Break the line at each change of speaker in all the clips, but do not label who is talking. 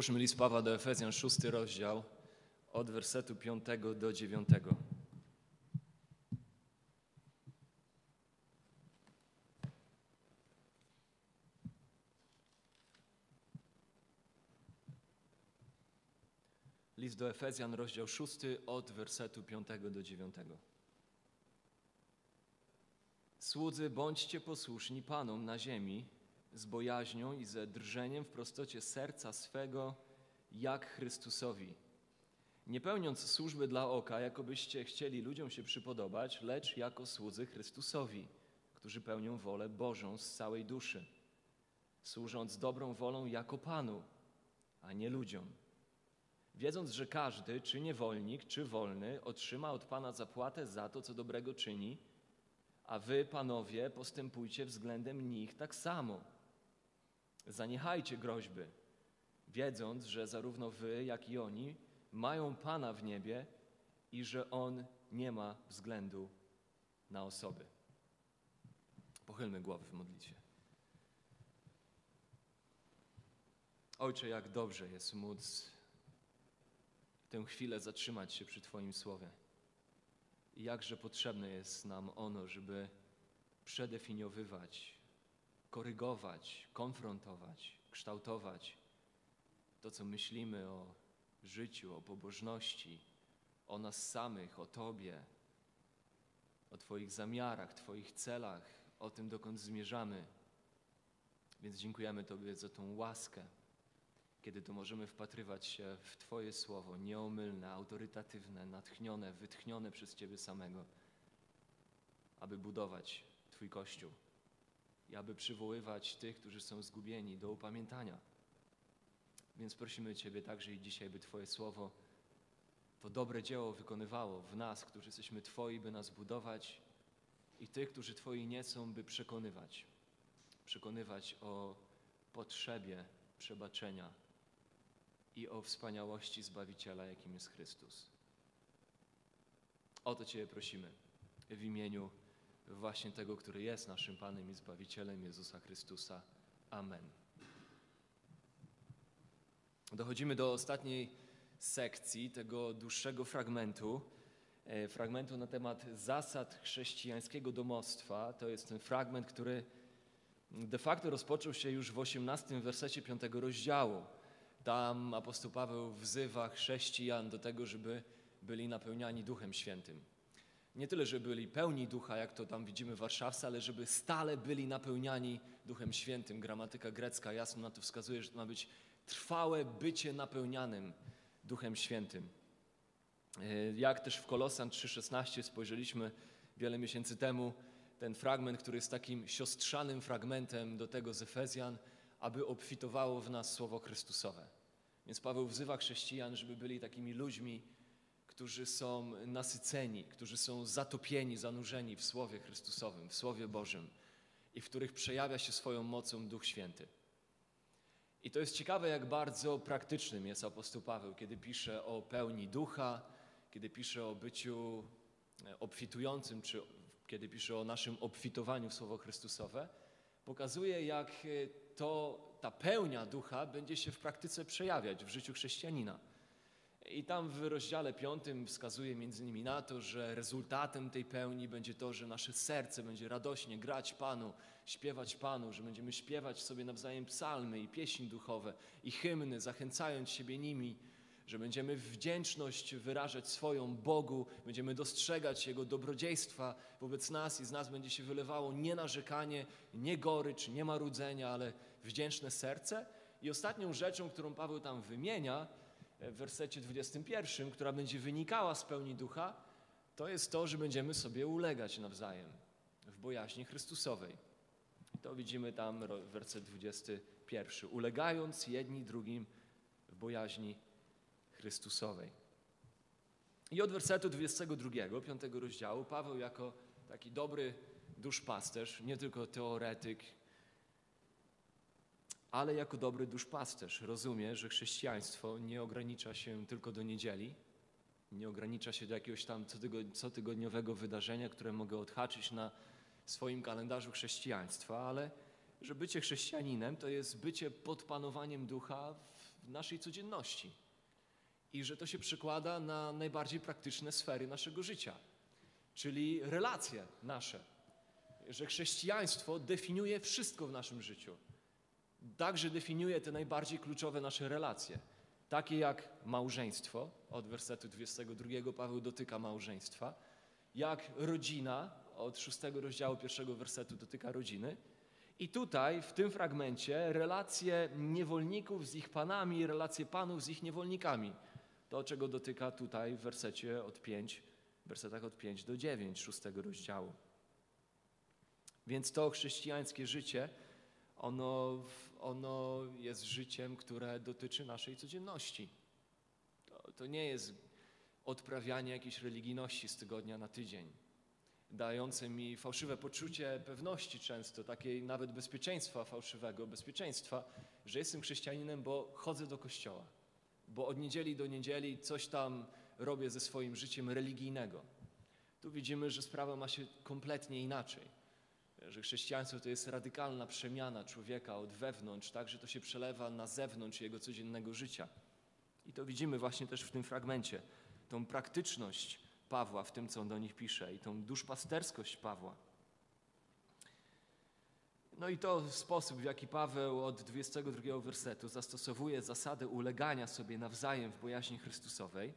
Otwórzmy list Pawła do Efezjan, szósty rozdział, od wersetu 5 do 9. List do Efezjan, rozdział 6, od wersetu 5 do 9. Słudzy, bądźcie posłuszni Panom na ziemi z bojaźnią i ze drżeniem w prostocie serca swego, jak Chrystusowi. Nie pełniąc służby dla oka, jakobyście chcieli ludziom się przypodobać, lecz jako słudzy Chrystusowi, którzy pełnią wolę Bożą z całej duszy, służąc dobrą wolą jako Panu, a nie ludziom. Wiedząc, że każdy, czy niewolnik, czy wolny, otrzyma od Pana zapłatę za to, co dobrego czyni, a wy, panowie, postępujcie względem nich tak samo. Zaniechajcie groźby, wiedząc, że zarówno wy, jak i oni mają Pana w niebie i że On nie ma względu na osoby. Pochylmy głowy w modlitwie. Ojcze, jak dobrze jest móc tę chwilę zatrzymać się przy Twoim słowie. I jakże potrzebne jest nam ono, żeby przedefiniowywać, korygować, konfrontować, kształtować to, co myślimy o życiu, o pobożności, o nas samych, o Tobie, o Twoich zamiarach, Twoich celach, o tym, dokąd zmierzamy. Więc dziękujemy Tobie za tą łaskę, kiedy to możemy wpatrywać się w Twoje słowo, nieomylne, autorytatywne, natchnione, wytchnione przez Ciebie samego, aby budować Twój Kościół i aby przywoływać tych, którzy są zgubieni do upamiętania. Więc prosimy Ciebie także i dzisiaj, by Twoje słowo to dobre dzieło wykonywało w nas, którzy jesteśmy Twoi, by nas budować i tych, którzy Twoi nie są, by przekonywać. Przekonywać o potrzebie przebaczenia i o wspaniałości Zbawiciela, jakim jest Chrystus. O to Ciebie prosimy w imieniu właśnie tego, który jest naszym Panem i Zbawicielem Jezusa Chrystusa. Amen. Dochodzimy do ostatniej sekcji tego dłuższego fragmentu, e, fragmentu na temat zasad chrześcijańskiego domostwa. To jest ten fragment, który de facto rozpoczął się już w 18 wersecie 5 rozdziału. Tam apostoł Paweł wzywa chrześcijan do tego, żeby byli napełniani Duchem Świętym. Nie tyle, żeby byli pełni ducha, jak to tam widzimy w Warszawce, ale żeby stale byli napełniani Duchem Świętym. Gramatyka grecka jasno na to wskazuje, że to ma być trwałe bycie napełnianym Duchem Świętym. E, jak też w Kolosan 3,16 spojrzeliśmy wiele miesięcy temu, ten fragment, który jest takim siostrzanym fragmentem do tego z Efezjan, aby obfitowało w nas słowo Chrystusowe. Więc Paweł wzywa chrześcijan, żeby byli takimi ludźmi, którzy są nasyceni, którzy są zatopieni, zanurzeni w Słowie Chrystusowym, w Słowie Bożym i w których przejawia się swoją mocą Duch Święty. I to jest ciekawe, jak bardzo praktycznym jest apostoł Paweł, kiedy pisze o pełni ducha, kiedy pisze o byciu e, obfitującym, czy kiedy pisze o naszym obfitowaniu w Słowo Chrystusowe, pokazuje, jak e, to, ta pełnia ducha będzie się w praktyce przejawiać w życiu chrześcijanina. I tam w rozdziale piątym wskazuje między innymi na to, że rezultatem tej pełni będzie to, że nasze serce będzie radośnie grać Panu, śpiewać Panu, że będziemy śpiewać sobie nawzajem psalmy i pieśni duchowe i hymny, zachęcając siebie nimi, że będziemy wdzięczność wyrażać swoją Bogu, będziemy dostrzegać Jego dobrodziejstwa wobec nas i z nas będzie się wylewało nie narzekanie, nie gorycz, nie marudzenia, ale wdzięczne serce. I ostatnią rzeczą, którą Paweł tam wymienia, w wersecie 21, która będzie wynikała z pełni ducha, to jest to, że będziemy sobie ulegać nawzajem w bojaźni Chrystusowej. I to widzimy tam werset 21. Ulegając jedni drugim w bojaźni Chrystusowej. I od wersetu 22, 5 rozdziału, Paweł jako taki dobry duszpasterz, nie tylko teoretyk, ale jako dobry duszpasterz rozumie, że chrześcijaństwo nie ogranicza się tylko do niedzieli, nie ogranicza się do jakiegoś tam cotygodniowego wydarzenia, które mogę odhaczyć na swoim kalendarzu chrześcijaństwa, ale że bycie chrześcijaninem to jest bycie pod panowaniem ducha w naszej codzienności. I że to się przekłada na najbardziej praktyczne sfery naszego życia, czyli relacje nasze. Że chrześcijaństwo definiuje wszystko w naszym życiu. Także definiuje te najbardziej kluczowe nasze relacje, takie jak małżeństwo, od wersetu 22 Paweł dotyka małżeństwa, jak rodzina, od szóstego rozdziału pierwszego wersetu dotyka rodziny. I tutaj, w tym fragmencie, relacje niewolników z ich panami, relacje panów z ich niewolnikami. To, czego dotyka tutaj w wersecie od 5, wersetach od 5 do 9 szóstego rozdziału. Więc to chrześcijańskie życie, ono, ono jest życiem, które dotyczy naszej codzienności. To, to nie jest odprawianie jakiejś religijności z tygodnia na tydzień, dające mi fałszywe poczucie pewności często, takiej nawet bezpieczeństwa fałszywego, bezpieczeństwa, że jestem chrześcijaninem, bo chodzę do kościoła, bo od niedzieli do niedzieli coś tam robię ze swoim życiem religijnego. Tu widzimy, że sprawa ma się kompletnie inaczej że chrześcijaństwo to jest radykalna przemiana człowieka od wewnątrz, tak, że to się przelewa na zewnątrz jego codziennego życia. I to widzimy właśnie też w tym fragmencie, tą praktyczność Pawła w tym, co on do nich pisze i tą duszpasterskość Pawła. No i to sposób, w jaki Paweł od 22 wersetu zastosowuje zasadę ulegania sobie nawzajem w bojaźni Chrystusowej,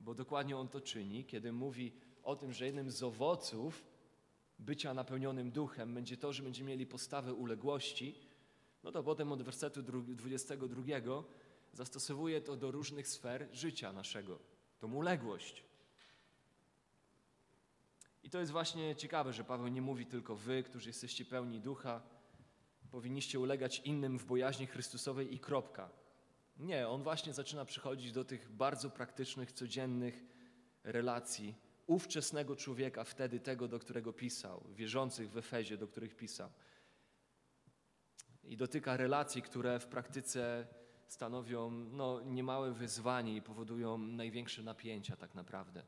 bo dokładnie on to czyni, kiedy mówi o tym, że jednym z owoców bycia napełnionym duchem będzie to, że będziemy mieli postawę uległości, no to potem od wersetu 22 zastosowuje to do różnych sfer życia naszego, tą uległość. I to jest właśnie ciekawe, że Paweł nie mówi tylko wy, którzy jesteście pełni ducha, powinniście ulegać innym w bojaźni Chrystusowej i kropka. Nie, on właśnie zaczyna przychodzić do tych bardzo praktycznych, codziennych relacji ówczesnego człowieka, wtedy tego, do którego pisał, wierzących w Efezie, do których pisał. I dotyka relacji, które w praktyce stanowią no, niemałe wyzwanie i powodują największe napięcia tak naprawdę.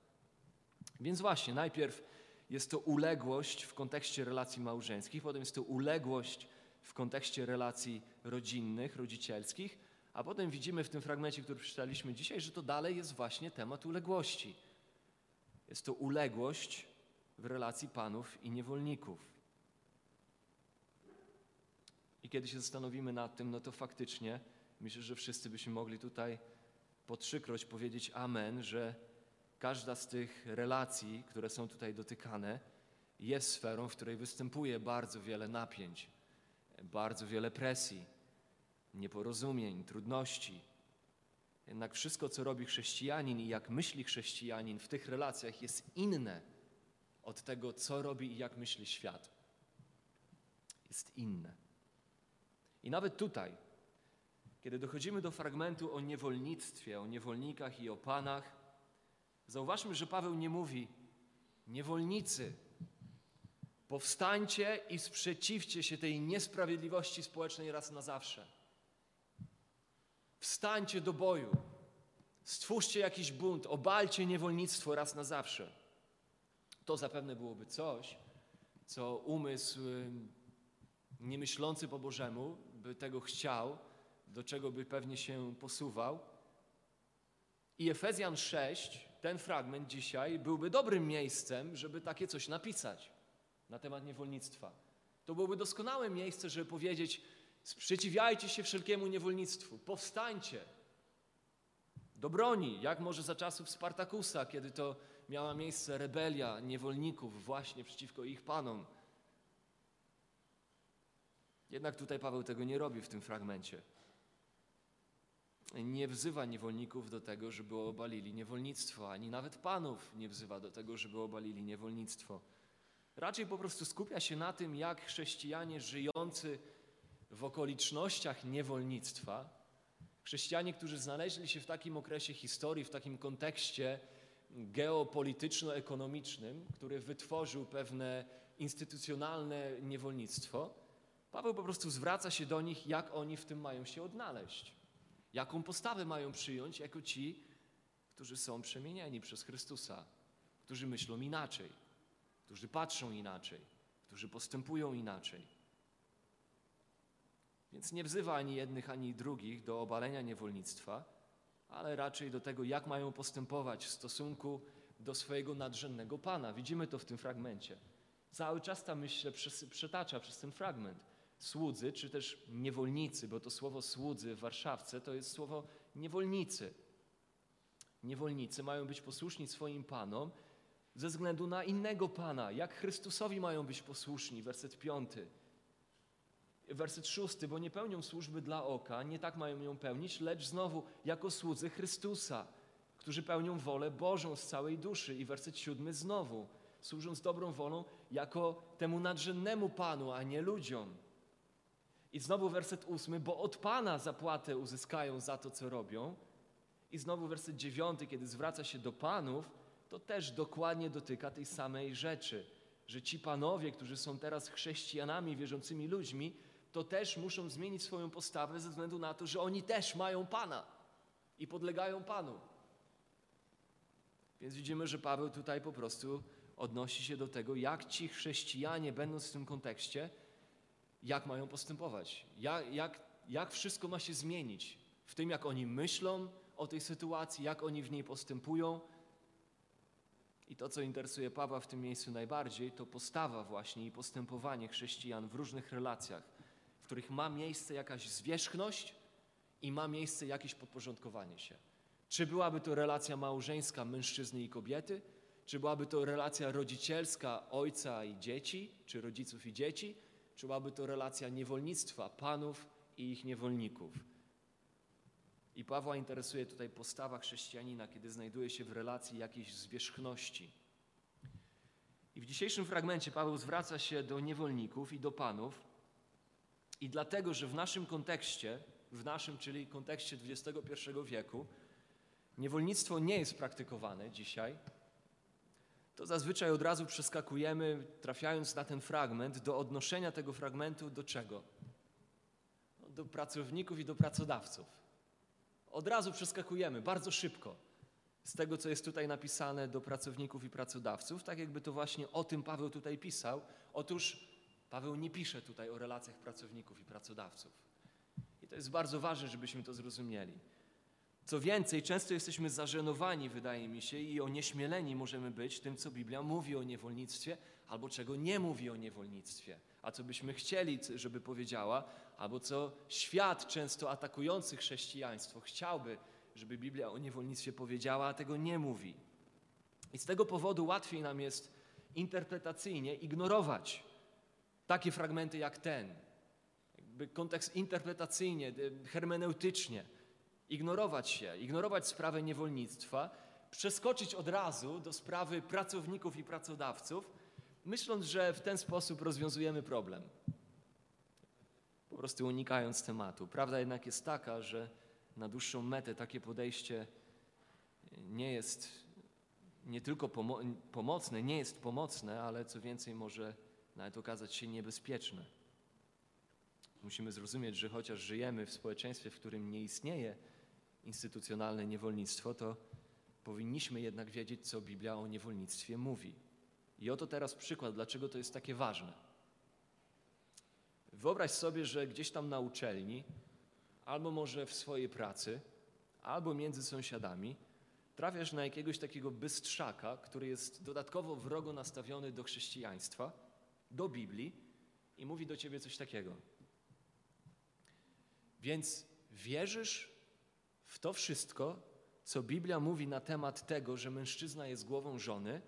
Więc właśnie, najpierw jest to uległość w kontekście relacji małżeńskich, potem jest to uległość w kontekście relacji rodzinnych, rodzicielskich, a potem widzimy w tym fragmencie, który przeczytaliśmy dzisiaj, że to dalej jest właśnie temat uległości jest to uległość w relacji panów i niewolników. I kiedy się zastanowimy nad tym, no to faktycznie myślę, że wszyscy byśmy mogli tutaj po trzykroć powiedzieć Amen, że każda z tych relacji, które są tutaj dotykane, jest sferą, w której występuje bardzo wiele napięć, bardzo wiele presji, nieporozumień, trudności, jednak wszystko, co robi chrześcijanin i jak myśli chrześcijanin w tych relacjach, jest inne od tego, co robi i jak myśli świat. Jest inne. I nawet tutaj, kiedy dochodzimy do fragmentu o niewolnictwie, o niewolnikach i o panach, zauważmy, że Paweł nie mówi: Niewolnicy, powstańcie i sprzeciwcie się tej niesprawiedliwości społecznej raz na zawsze. Wstańcie do boju. Stwórzcie jakiś bunt, obalcie niewolnictwo raz na zawsze. To zapewne byłoby coś, co umysł niemyślący po Bożemu by tego chciał, do czego by pewnie się posuwał. I Efezjan 6, ten fragment dzisiaj, byłby dobrym miejscem, żeby takie coś napisać na temat niewolnictwa. To byłoby doskonałe miejsce, żeby powiedzieć, Sprzeciwiajcie się wszelkiemu niewolnictwu, powstańcie do broni, jak może za czasów Spartakusa, kiedy to miała miejsce rebelia niewolników właśnie przeciwko ich panom. Jednak tutaj Paweł tego nie robi w tym fragmencie. Nie wzywa niewolników do tego, żeby obalili niewolnictwo, ani nawet panów nie wzywa do tego, żeby obalili niewolnictwo. Raczej po prostu skupia się na tym, jak chrześcijanie żyjący w okolicznościach niewolnictwa, chrześcijanie, którzy znaleźli się w takim okresie historii, w takim kontekście geopolityczno-ekonomicznym, który wytworzył pewne instytucjonalne niewolnictwo, Paweł po prostu zwraca się do nich, jak oni w tym mają się odnaleźć. Jaką postawę mają przyjąć jako ci, którzy są przemienieni przez Chrystusa, którzy myślą inaczej, którzy patrzą inaczej, którzy postępują inaczej. Więc nie wzywa ani jednych, ani drugich do obalenia niewolnictwa, ale raczej do tego, jak mają postępować w stosunku do swojego nadrzędnego Pana. Widzimy to w tym fragmencie. Cały czas ta myśl przetacza przez ten fragment. Słudzy, czy też niewolnicy, bo to słowo słudzy w Warszawce to jest słowo niewolnicy. Niewolnicy mają być posłuszni swoim panom ze względu na innego pana, jak Chrystusowi mają być posłuszni, werset piąty. Werset szósty, bo nie pełnią służby dla oka, nie tak mają ją pełnić, lecz znowu jako słudzy Chrystusa, którzy pełnią wolę Bożą z całej duszy. I werset siódmy znowu, służąc dobrą wolą jako temu nadrzędnemu Panu, a nie ludziom. I znowu werset ósmy, bo od Pana zapłatę uzyskają za to, co robią. I znowu werset dziewiąty, kiedy zwraca się do Panów, to też dokładnie dotyka tej samej rzeczy, że ci panowie, którzy są teraz chrześcijanami, wierzącymi ludźmi, to też muszą zmienić swoją postawę ze względu na to, że oni też mają Pana i podlegają Panu. Więc widzimy, że Paweł tutaj po prostu odnosi się do tego, jak ci chrześcijanie, będąc w tym kontekście, jak mają postępować, jak, jak, jak wszystko ma się zmienić w tym, jak oni myślą o tej sytuacji, jak oni w niej postępują. I to, co interesuje Pawła w tym miejscu najbardziej, to postawa właśnie i postępowanie chrześcijan w różnych relacjach, których ma miejsce jakaś zwierzchność i ma miejsce jakieś podporządkowanie się. Czy byłaby to relacja małżeńska mężczyzny i kobiety, czy byłaby to relacja rodzicielska ojca i dzieci, czy rodziców i dzieci, czy byłaby to relacja niewolnictwa panów i ich niewolników. I Pawła interesuje tutaj postawa chrześcijanina, kiedy znajduje się w relacji jakiejś zwierzchności. I w dzisiejszym fragmencie Paweł zwraca się do niewolników i do panów, i dlatego, że w naszym kontekście, w naszym, czyli kontekście XXI wieku, niewolnictwo nie jest praktykowane dzisiaj, to zazwyczaj od razu przeskakujemy, trafiając na ten fragment, do odnoszenia tego fragmentu do czego? No, do pracowników i do pracodawców. Od razu przeskakujemy, bardzo szybko, z tego, co jest tutaj napisane do pracowników i pracodawców, tak jakby to właśnie o tym Paweł tutaj pisał. Otóż Paweł nie pisze tutaj o relacjach pracowników i pracodawców. I to jest bardzo ważne, żebyśmy to zrozumieli. Co więcej, często jesteśmy zażenowani, wydaje mi się, i onieśmieleni możemy być tym, co Biblia mówi o niewolnictwie, albo czego nie mówi o niewolnictwie, a co byśmy chcieli, żeby powiedziała, albo co świat często atakujący chrześcijaństwo chciałby, żeby Biblia o niewolnictwie powiedziała, a tego nie mówi. I z tego powodu łatwiej nam jest interpretacyjnie ignorować takie fragmenty jak ten, jakby kontekst interpretacyjnie, hermeneutycznie ignorować się, ignorować sprawę niewolnictwa, przeskoczyć od razu do sprawy pracowników i pracodawców, myśląc, że w ten sposób rozwiązujemy problem. Po prostu unikając tematu. Prawda jednak jest taka, że na dłuższą metę takie podejście nie jest nie tylko pomo pomocne, nie jest pomocne, ale co więcej może nawet okazać się niebezpieczne. Musimy zrozumieć, że chociaż żyjemy w społeczeństwie, w którym nie istnieje instytucjonalne niewolnictwo, to powinniśmy jednak wiedzieć, co Biblia o niewolnictwie mówi. I oto teraz przykład, dlaczego to jest takie ważne. Wyobraź sobie, że gdzieś tam na uczelni, albo może w swojej pracy, albo między sąsiadami, trafiasz na jakiegoś takiego bystrzaka, który jest dodatkowo wrogo nastawiony do chrześcijaństwa, do Biblii i mówi do ciebie coś takiego. Więc wierzysz w to wszystko, co Biblia mówi na temat tego, że mężczyzna jest głową żony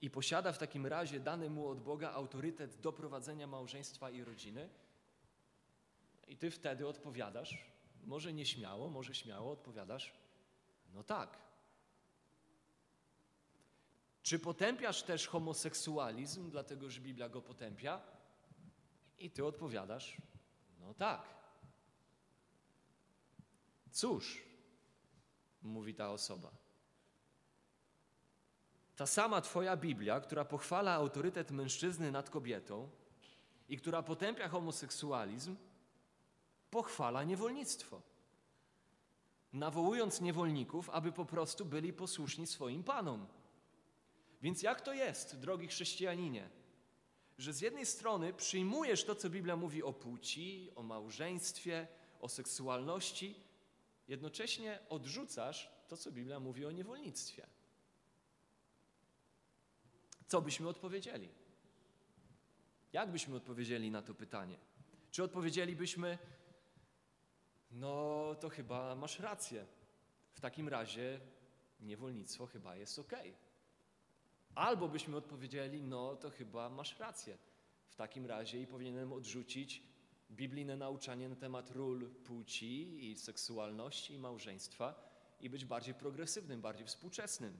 i posiada w takim razie dany mu od Boga autorytet do prowadzenia małżeństwa i rodziny, i ty wtedy odpowiadasz, może nieśmiało, może śmiało odpowiadasz, no tak. Czy potępiasz też homoseksualizm, dlatego że Biblia go potępia? I ty odpowiadasz, no tak. Cóż, mówi ta osoba. Ta sama Twoja Biblia, która pochwala autorytet mężczyzny nad kobietą i która potępia homoseksualizm, pochwala niewolnictwo. Nawołując niewolników, aby po prostu byli posłuszni swoim panom. Więc jak to jest, drogi chrześcijaninie, że z jednej strony przyjmujesz to, co Biblia mówi o płci, o małżeństwie, o seksualności, jednocześnie odrzucasz to, co Biblia mówi o niewolnictwie. Co byśmy odpowiedzieli? Jak byśmy odpowiedzieli na to pytanie? Czy odpowiedzielibyśmy, no to chyba masz rację. W takim razie niewolnictwo chyba jest ok. Albo byśmy odpowiedzieli, no to chyba masz rację. W takim razie i powinienem odrzucić biblijne nauczanie na temat ról płci i seksualności i małżeństwa i być bardziej progresywnym, bardziej współczesnym.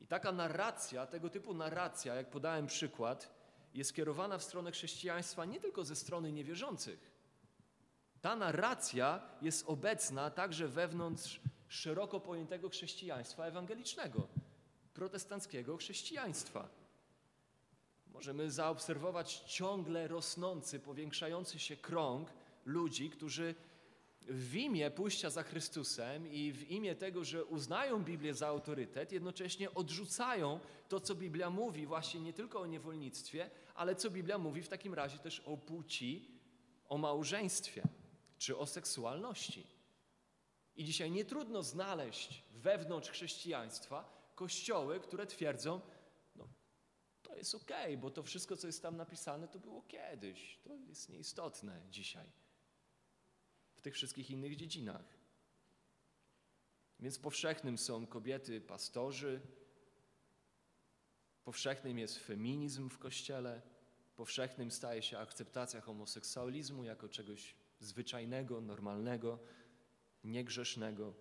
I taka narracja, tego typu narracja, jak podałem przykład, jest skierowana w stronę chrześcijaństwa nie tylko ze strony niewierzących. Ta narracja jest obecna także wewnątrz szeroko pojętego chrześcijaństwa ewangelicznego, protestanckiego chrześcijaństwa. Możemy zaobserwować ciągle rosnący, powiększający się krąg ludzi, którzy w imię pójścia za Chrystusem i w imię tego, że uznają Biblię za autorytet, jednocześnie odrzucają to, co Biblia mówi właśnie nie tylko o niewolnictwie, ale co Biblia mówi w takim razie też o płci, o małżeństwie czy o seksualności. I dzisiaj nie trudno znaleźć wewnątrz chrześcijaństwa kościoły, które twierdzą, no to jest okej, okay, bo to wszystko, co jest tam napisane, to było kiedyś, to jest nieistotne dzisiaj w tych wszystkich innych dziedzinach. Więc powszechnym są kobiety pastorzy, powszechnym jest feminizm w kościele, powszechnym staje się akceptacja homoseksualizmu jako czegoś zwyczajnego, normalnego, niegrzesznego.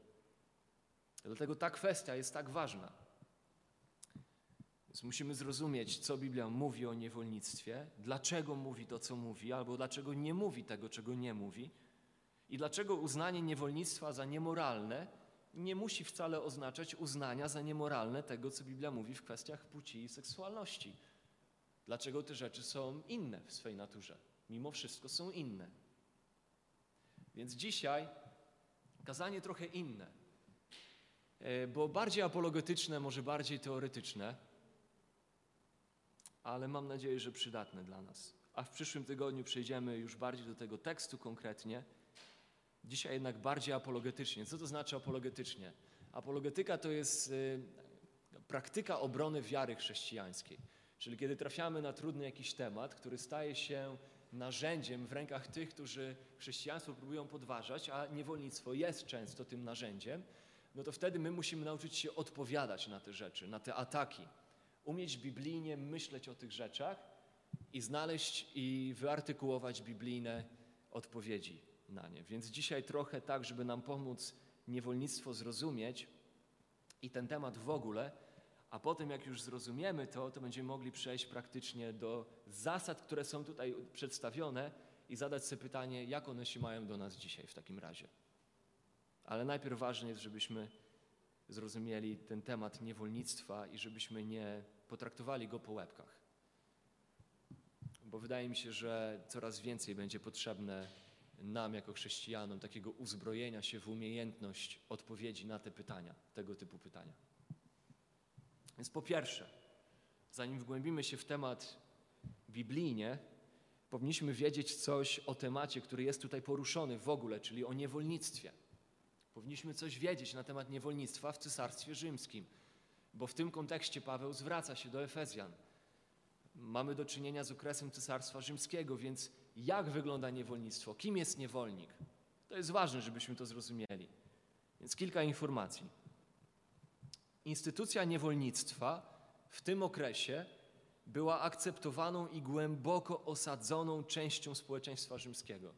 Dlatego ta kwestia jest tak ważna. Więc musimy zrozumieć, co Biblia mówi o niewolnictwie, dlaczego mówi to, co mówi, albo dlaczego nie mówi tego, czego nie mówi i dlaczego uznanie niewolnictwa za niemoralne nie musi wcale oznaczać uznania za niemoralne tego, co Biblia mówi w kwestiach płci i seksualności. Dlaczego te rzeczy są inne w swej naturze? Mimo wszystko są inne. Więc dzisiaj kazanie trochę inne, e, bo bardziej apologetyczne, może bardziej teoretyczne, ale mam nadzieję, że przydatne dla nas. A w przyszłym tygodniu przejdziemy już bardziej do tego tekstu konkretnie Dzisiaj jednak bardziej apologetycznie. Co to znaczy apologetycznie? Apologetyka to jest y, praktyka obrony wiary chrześcijańskiej. Czyli kiedy trafiamy na trudny jakiś temat, który staje się narzędziem w rękach tych, którzy chrześcijaństwo próbują podważać, a niewolnictwo jest często tym narzędziem, no to wtedy my musimy nauczyć się odpowiadać na te rzeczy, na te ataki. Umieć biblijnie myśleć o tych rzeczach i znaleźć i wyartykułować biblijne odpowiedzi na nie. Więc dzisiaj trochę tak, żeby nam pomóc niewolnictwo zrozumieć i ten temat w ogóle, a potem jak już zrozumiemy to, to będziemy mogli przejść praktycznie do zasad, które są tutaj przedstawione i zadać sobie pytanie, jak one się mają do nas dzisiaj w takim razie. Ale najpierw ważne jest, żebyśmy zrozumieli ten temat niewolnictwa i żebyśmy nie potraktowali go po łebkach. Bo wydaje mi się, że coraz więcej będzie potrzebne nam jako chrześcijanom takiego uzbrojenia się w umiejętność odpowiedzi na te pytania, tego typu pytania. Więc po pierwsze, zanim wgłębimy się w temat biblijnie, powinniśmy wiedzieć coś o temacie, który jest tutaj poruszony w ogóle, czyli o niewolnictwie. Powinniśmy coś wiedzieć na temat niewolnictwa w Cesarstwie Rzymskim, bo w tym kontekście Paweł zwraca się do Efezjan. Mamy do czynienia z okresem Cesarstwa Rzymskiego, więc jak wygląda niewolnictwo, kim jest niewolnik. To jest ważne, żebyśmy to zrozumieli. Więc kilka informacji. Instytucja niewolnictwa w tym okresie była akceptowaną i głęboko osadzoną częścią społeczeństwa rzymskiego.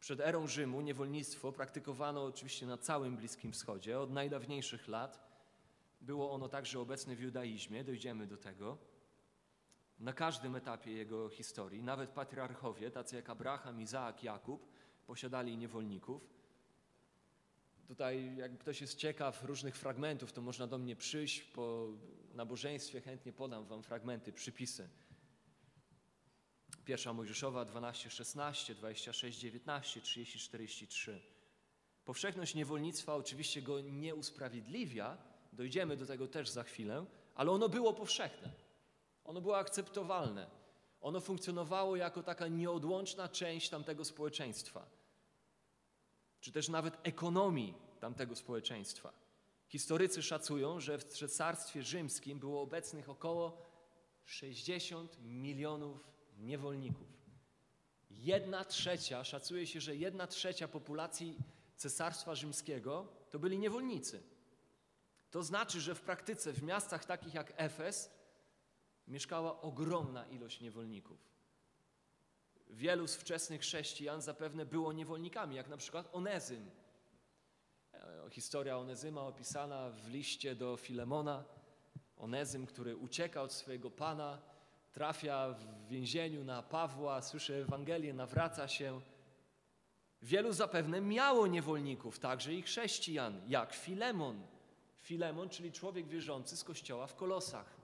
Przed erą Rzymu niewolnictwo praktykowano oczywiście na całym Bliskim Wschodzie. Od najdawniejszych lat było ono także obecne w judaizmie, dojdziemy do tego na każdym etapie jego historii. Nawet patriarchowie, tacy jak Abraham, Izaak, Jakub, posiadali niewolników. Tutaj, jak ktoś jest ciekaw różnych fragmentów, to można do mnie przyjść po nabożeństwie, chętnie podam wam fragmenty, przypisy. Pierwsza Mojżeszowa 12, 16, 26, 19, 30, 43. Powszechność niewolnictwa oczywiście go nie usprawiedliwia, dojdziemy do tego też za chwilę, ale ono było powszechne. Ono było akceptowalne. Ono funkcjonowało jako taka nieodłączna część tamtego społeczeństwa, czy też nawet ekonomii tamtego społeczeństwa. Historycy szacują, że w Cesarstwie Rzymskim było obecnych około 60 milionów niewolników. Jedna trzecia, szacuje się, że jedna trzecia populacji Cesarstwa Rzymskiego to byli niewolnicy. To znaczy, że w praktyce w miastach takich jak Efes mieszkała ogromna ilość niewolników. Wielu z wczesnych chrześcijan zapewne było niewolnikami, jak na przykład Onezym. E, historia Onezyma opisana w liście do Filemona. Onezym, który ucieka od swojego pana, trafia w więzieniu na Pawła, słyszy Ewangelię, nawraca się. Wielu zapewne miało niewolników, także i chrześcijan, jak Filemon. Filemon, czyli człowiek wierzący z kościoła w Kolosach.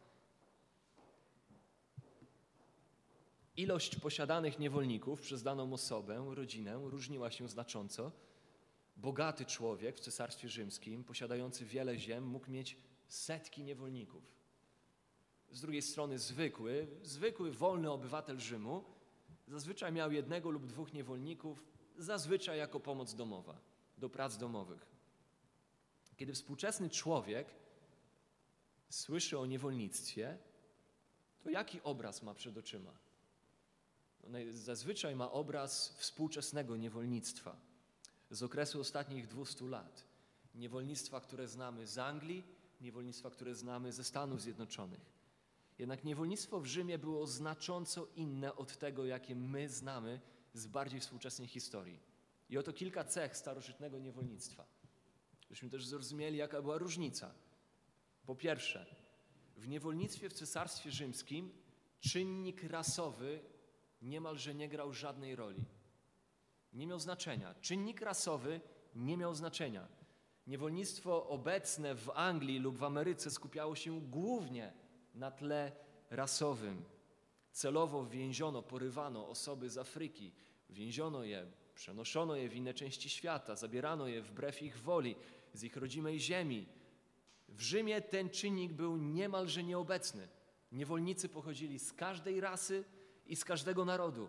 Ilość posiadanych niewolników przez daną osobę, rodzinę różniła się znacząco. Bogaty człowiek w Cesarstwie Rzymskim, posiadający wiele ziem, mógł mieć setki niewolników. Z drugiej strony zwykły, zwykły, wolny obywatel Rzymu zazwyczaj miał jednego lub dwóch niewolników, zazwyczaj jako pomoc domowa, do prac domowych. Kiedy współczesny człowiek słyszy o niewolnictwie, to jaki obraz ma przed oczyma? No, zazwyczaj ma obraz współczesnego niewolnictwa z okresu ostatnich 200 lat. Niewolnictwa, które znamy z Anglii, niewolnictwa, które znamy ze Stanów Zjednoczonych. Jednak niewolnictwo w Rzymie było znacząco inne od tego, jakie my znamy z bardziej współczesnej historii. I oto kilka cech starożytnego niewolnictwa. Żebyśmy też zrozumieli, jaka była różnica. Po pierwsze, w niewolnictwie w Cesarstwie Rzymskim czynnik rasowy niemalże nie grał żadnej roli. Nie miał znaczenia. Czynnik rasowy nie miał znaczenia. Niewolnictwo obecne w Anglii lub w Ameryce skupiało się głównie na tle rasowym. Celowo więziono, porywano osoby z Afryki, więziono je, przenoszono je w inne części świata, zabierano je wbrew ich woli z ich rodzimej ziemi. W Rzymie ten czynnik był niemalże nieobecny. Niewolnicy pochodzili z każdej rasy i z każdego narodu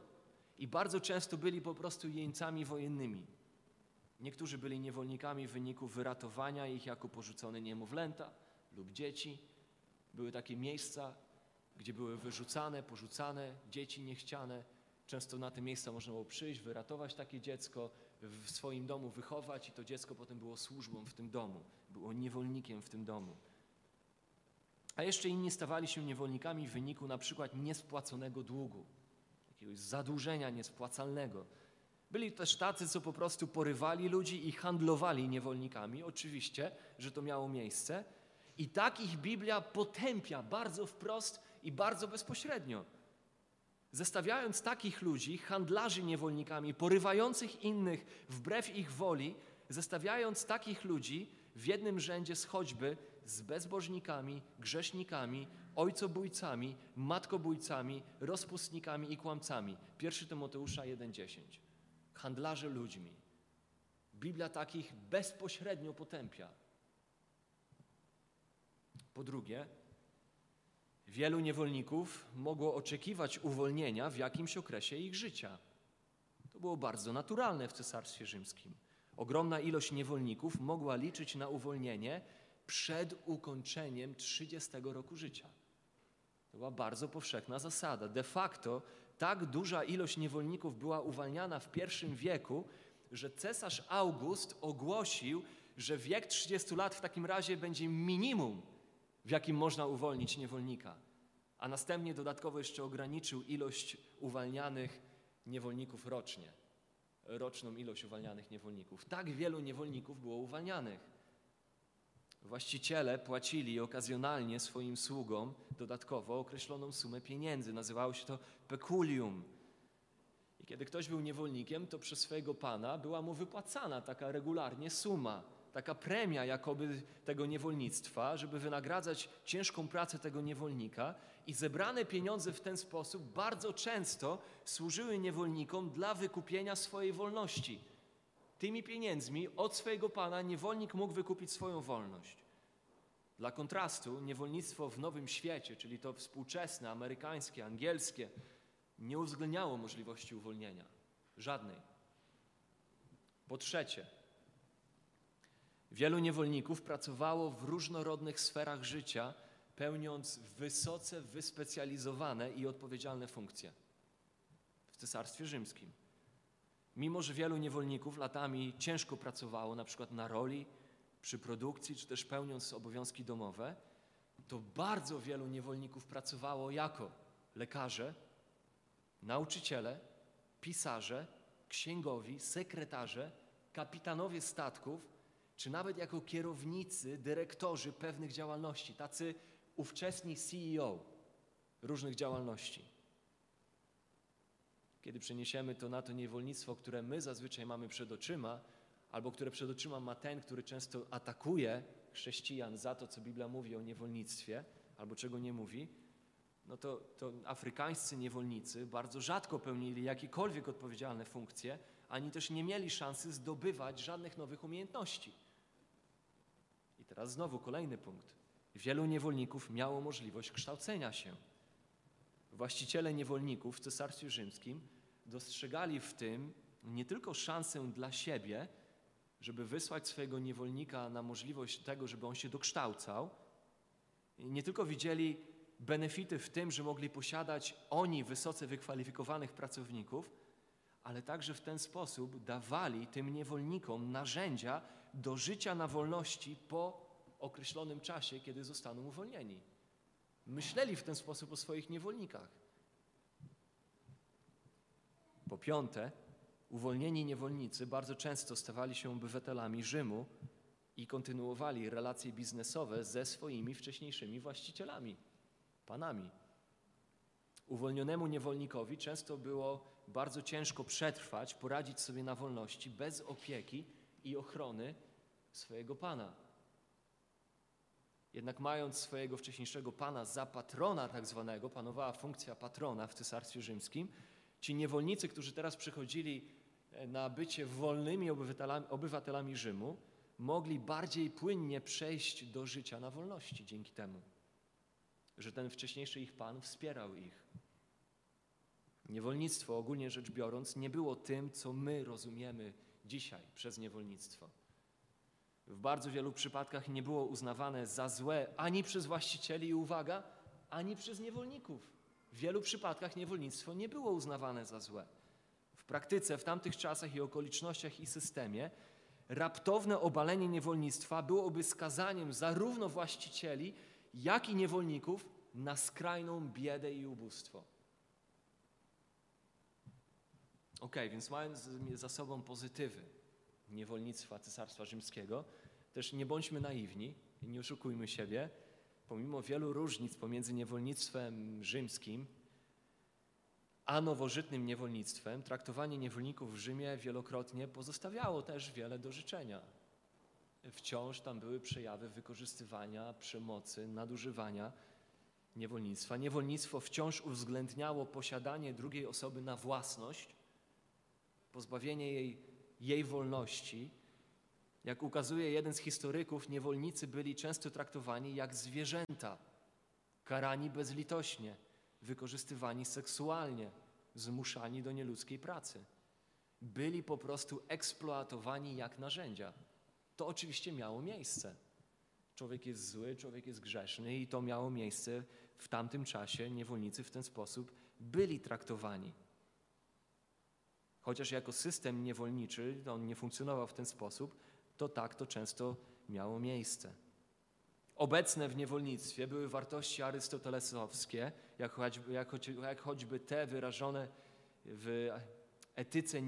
i bardzo często byli po prostu jeńcami wojennymi. Niektórzy byli niewolnikami w wyniku wyratowania ich jako porzucone niemowlęta lub dzieci. Były takie miejsca, gdzie były wyrzucane, porzucane dzieci niechciane. Często na te miejsca można było przyjść, wyratować takie dziecko, w swoim domu wychować i to dziecko potem było służbą w tym domu, było niewolnikiem w tym domu. A jeszcze inni stawali się niewolnikami w wyniku na przykład niespłaconego długu, jakiegoś zadłużenia niespłacalnego. Byli też tacy, co po prostu porywali ludzi i handlowali niewolnikami. Oczywiście, że to miało miejsce. I tak ich Biblia potępia bardzo wprost i bardzo bezpośrednio. Zestawiając takich ludzi, handlarzy niewolnikami, porywających innych wbrew ich woli, zestawiając takich ludzi w jednym rzędzie z choćby z bezbożnikami, grzesznikami, ojcobójcami, matkobójcami, rozpustnikami i kłamcami. 1 Tymoteusza 1,10. Handlarze ludźmi. Biblia takich bezpośrednio potępia. Po drugie, wielu niewolników mogło oczekiwać uwolnienia w jakimś okresie ich życia. To było bardzo naturalne w Cesarstwie Rzymskim. Ogromna ilość niewolników mogła liczyć na uwolnienie przed ukończeniem 30 roku życia. To była bardzo powszechna zasada. De facto tak duża ilość niewolników była uwalniana w pierwszym wieku, że cesarz August ogłosił, że wiek 30 lat w takim razie będzie minimum, w jakim można uwolnić niewolnika. A następnie dodatkowo jeszcze ograniczył ilość uwalnianych niewolników rocznie. Roczną ilość uwalnianych niewolników. Tak wielu niewolników było uwalnianych. Właściciele płacili okazjonalnie swoim sługom dodatkowo określoną sumę pieniędzy. Nazywało się to pekulium. I kiedy ktoś był niewolnikiem, to przez swojego pana była mu wypłacana taka regularnie suma, taka premia jakoby tego niewolnictwa, żeby wynagradzać ciężką pracę tego niewolnika. I zebrane pieniądze w ten sposób bardzo często służyły niewolnikom dla wykupienia swojej wolności Tymi pieniędzmi od swojego pana niewolnik mógł wykupić swoją wolność. Dla kontrastu, niewolnictwo w Nowym Świecie, czyli to współczesne, amerykańskie, angielskie, nie uwzględniało możliwości uwolnienia. Żadnej. Po trzecie, wielu niewolników pracowało w różnorodnych sferach życia, pełniąc wysoce wyspecjalizowane i odpowiedzialne funkcje w Cesarstwie Rzymskim. Mimo, że wielu niewolników latami ciężko pracowało, na przykład na roli, przy produkcji, czy też pełniąc obowiązki domowe, to bardzo wielu niewolników pracowało jako lekarze, nauczyciele, pisarze, księgowi, sekretarze, kapitanowie statków, czy nawet jako kierownicy, dyrektorzy pewnych działalności, tacy ówczesni CEO różnych działalności. Kiedy przeniesiemy to na to niewolnictwo, które my zazwyczaj mamy przed oczyma, albo które przed oczyma ma ten, który często atakuje chrześcijan za to, co Biblia mówi o niewolnictwie, albo czego nie mówi, no to, to afrykańscy niewolnicy bardzo rzadko pełnili jakiekolwiek odpowiedzialne funkcje, ani też nie mieli szansy zdobywać żadnych nowych umiejętności. Teraz znowu kolejny punkt. Wielu niewolników miało możliwość kształcenia się. Właściciele niewolników w Cesarstwie Rzymskim dostrzegali w tym nie tylko szansę dla siebie, żeby wysłać swojego niewolnika na możliwość tego, żeby on się dokształcał, nie tylko widzieli benefity w tym, że mogli posiadać oni wysoce wykwalifikowanych pracowników, ale także w ten sposób dawali tym niewolnikom narzędzia do życia na wolności po określonym czasie, kiedy zostaną uwolnieni. Myśleli w ten sposób o swoich niewolnikach. Po piąte, uwolnieni niewolnicy bardzo często stawali się obywatelami Rzymu i kontynuowali relacje biznesowe ze swoimi wcześniejszymi właścicielami, panami. Uwolnionemu niewolnikowi często było bardzo ciężko przetrwać, poradzić sobie na wolności bez opieki i ochrony swojego pana. Jednak mając swojego wcześniejszego pana za patrona tak zwanego, panowała funkcja patrona w Cesarstwie Rzymskim, ci niewolnicy, którzy teraz przychodzili e, na bycie wolnymi obywatelami, obywatelami Rzymu, mogli bardziej płynnie przejść do życia na wolności dzięki temu, że ten wcześniejszy ich pan wspierał ich. Niewolnictwo, ogólnie rzecz biorąc, nie było tym, co my rozumiemy dzisiaj przez niewolnictwo w bardzo wielu przypadkach nie było uznawane za złe ani przez właścicieli, uwaga, ani przez niewolników. W wielu przypadkach niewolnictwo nie było uznawane za złe. W praktyce, w tamtych czasach i okolicznościach i systemie, raptowne obalenie niewolnictwa byłoby skazaniem zarówno właścicieli, jak i niewolników na skrajną biedę i ubóstwo. Ok, więc mając za sobą pozytywy, niewolnictwa Cesarstwa Rzymskiego, też nie bądźmy naiwni i nie oszukujmy siebie. Pomimo wielu różnic pomiędzy niewolnictwem rzymskim a nowożytnym niewolnictwem, traktowanie niewolników w Rzymie wielokrotnie pozostawiało też wiele do życzenia. Wciąż tam były przejawy wykorzystywania, przemocy, nadużywania niewolnictwa. Niewolnictwo wciąż uwzględniało posiadanie drugiej osoby na własność, pozbawienie jej jej wolności. Jak ukazuje jeden z historyków, niewolnicy byli często traktowani jak zwierzęta, karani bezlitośnie, wykorzystywani seksualnie, zmuszani do nieludzkiej pracy. Byli po prostu eksploatowani jak narzędzia. To oczywiście miało miejsce. Człowiek jest zły, człowiek jest grzeszny i to miało miejsce w tamtym czasie. Niewolnicy w ten sposób byli traktowani. Chociaż jako system niewolniczy on nie funkcjonował w ten sposób, to tak to często miało miejsce. Obecne w niewolnictwie były wartości arystotelesowskie, jak choćby, jak, jak choćby te wyrażone w etyce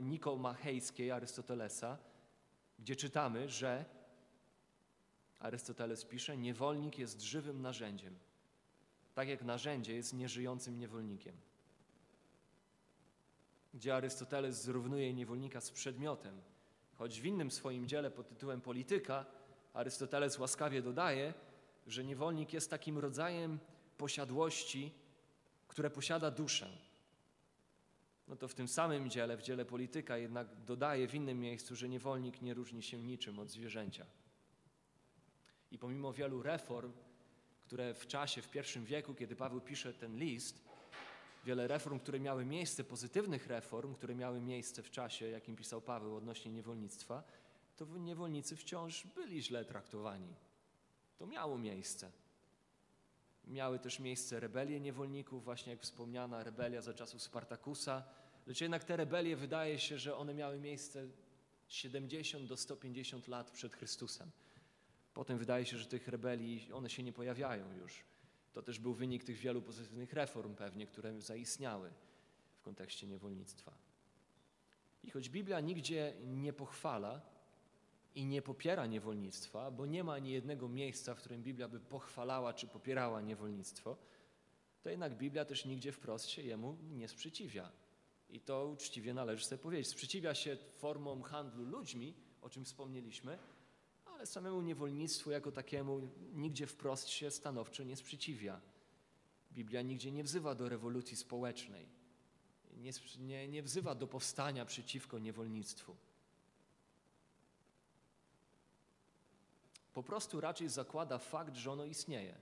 nikomachejskiej Arystotelesa, gdzie czytamy, że Arystoteles pisze, niewolnik jest żywym narzędziem, tak jak narzędzie jest nieżyjącym niewolnikiem gdzie Arystoteles zrównuje niewolnika z przedmiotem. Choć w innym swoim dziele pod tytułem Polityka Arystoteles łaskawie dodaje, że niewolnik jest takim rodzajem posiadłości, które posiada duszę. No to w tym samym dziele, w dziele Polityka jednak dodaje w innym miejscu, że niewolnik nie różni się niczym od zwierzęcia. I pomimo wielu reform, które w czasie, w pierwszym wieku, kiedy Paweł pisze ten list, wiele reform, które miały miejsce, pozytywnych reform, które miały miejsce w czasie, jakim pisał Paweł odnośnie niewolnictwa, to niewolnicy wciąż byli źle traktowani. To miało miejsce. Miały też miejsce rebelie niewolników, właśnie jak wspomniana rebelia za czasów Spartakusa, lecz jednak te rebelie wydaje się, że one miały miejsce 70 do 150 lat przed Chrystusem. Potem wydaje się, że tych rebelii, one się nie pojawiają już. To też był wynik tych wielu pozytywnych reform pewnie, które zaistniały w kontekście niewolnictwa. I choć Biblia nigdzie nie pochwala i nie popiera niewolnictwa, bo nie ma ani jednego miejsca, w którym Biblia by pochwalała czy popierała niewolnictwo, to jednak Biblia też nigdzie wprost się jemu nie sprzeciwia. I to uczciwie należy sobie powiedzieć. Sprzeciwia się formom handlu ludźmi, o czym wspomnieliśmy, ale samemu niewolnictwu jako takiemu nigdzie wprost się stanowczo nie sprzeciwia. Biblia nigdzie nie wzywa do rewolucji społecznej, nie, nie, nie wzywa do powstania przeciwko niewolnictwu. Po prostu raczej zakłada fakt, że ono istnieje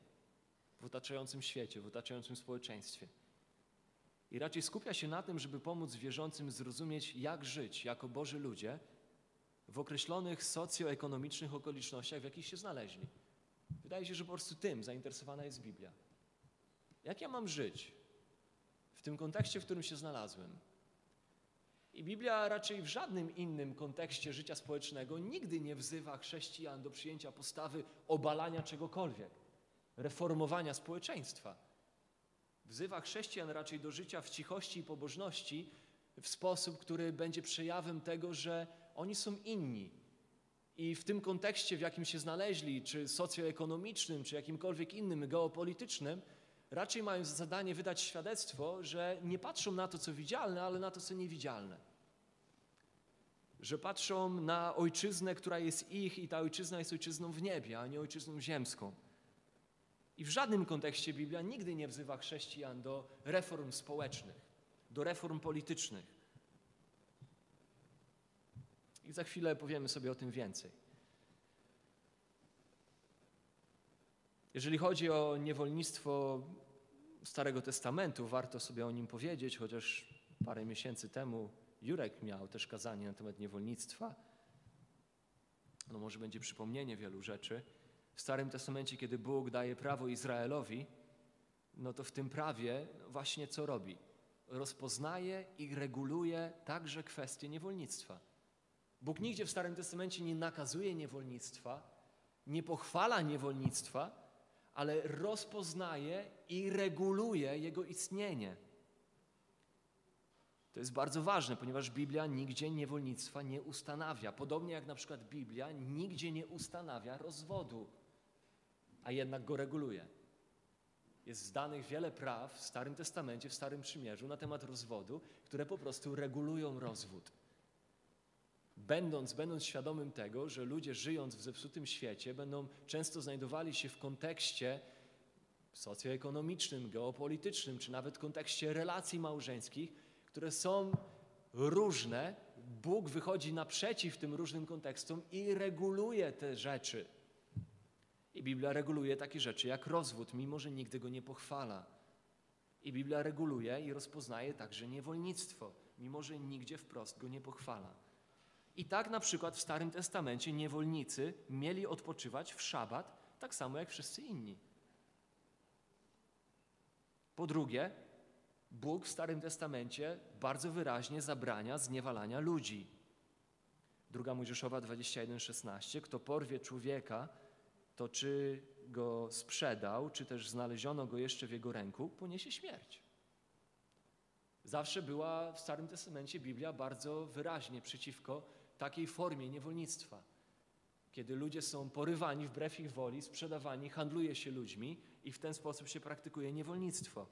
w otaczającym świecie, w otaczającym społeczeństwie. I raczej skupia się na tym, żeby pomóc wierzącym zrozumieć, jak żyć jako Boży ludzie w określonych socjoekonomicznych okolicznościach, w jakich się znaleźli. Wydaje się, że po prostu tym zainteresowana jest Biblia. Jak ja mam żyć w tym kontekście, w którym się znalazłem? I Biblia raczej w żadnym innym kontekście życia społecznego nigdy nie wzywa chrześcijan do przyjęcia postawy obalania czegokolwiek, reformowania społeczeństwa. Wzywa chrześcijan raczej do życia w cichości i pobożności w sposób, który będzie przejawem tego, że oni są inni. I w tym kontekście, w jakim się znaleźli, czy socjoekonomicznym, czy jakimkolwiek innym, geopolitycznym, raczej mają za zadanie wydać świadectwo, że nie patrzą na to, co widzialne, ale na to, co niewidzialne. Że patrzą na ojczyznę, która jest ich i ta ojczyzna jest ojczyzną w niebie, a nie ojczyzną ziemską. I w żadnym kontekście Biblia nigdy nie wzywa chrześcijan do reform społecznych, do reform politycznych. I za chwilę powiemy sobie o tym więcej. Jeżeli chodzi o niewolnictwo Starego Testamentu, warto sobie o nim powiedzieć, chociaż parę miesięcy temu Jurek miał też kazanie na temat niewolnictwa. No może będzie przypomnienie wielu rzeczy. W Starym Testamencie, kiedy Bóg daje prawo Izraelowi, no to w tym prawie właśnie co robi? Rozpoznaje i reguluje także kwestie niewolnictwa. Bóg nigdzie w Starym Testamencie nie nakazuje niewolnictwa, nie pochwala niewolnictwa, ale rozpoznaje i reguluje jego istnienie. To jest bardzo ważne, ponieważ Biblia nigdzie niewolnictwa nie ustanawia. Podobnie jak na przykład Biblia nigdzie nie ustanawia rozwodu, a jednak go reguluje. Jest zdanych wiele praw w Starym Testamencie, w Starym Przymierzu na temat rozwodu, które po prostu regulują rozwód będąc, będąc świadomym tego, że ludzie żyjąc w zepsutym świecie będą często znajdowali się w kontekście socjoekonomicznym, geopolitycznym, czy nawet kontekście relacji małżeńskich, które są różne. Bóg wychodzi naprzeciw tym różnym kontekstom i reguluje te rzeczy. I Biblia reguluje takie rzeczy jak rozwód, mimo że nigdy go nie pochwala. I Biblia reguluje i rozpoznaje także niewolnictwo, mimo że nigdzie wprost go nie pochwala. I tak na przykład w Starym Testamencie niewolnicy mieli odpoczywać w szabat, tak samo jak wszyscy inni. Po drugie, Bóg w Starym Testamencie bardzo wyraźnie zabrania zniewalania ludzi. Druga Mojżeszowa 21:16 Kto porwie człowieka, to czy go sprzedał, czy też znaleziono go jeszcze w jego ręku, poniesie śmierć. Zawsze była w Starym Testamencie Biblia bardzo wyraźnie przeciwko takiej formie niewolnictwa, kiedy ludzie są porywani wbrew ich woli, sprzedawani, handluje się ludźmi i w ten sposób się praktykuje niewolnictwo.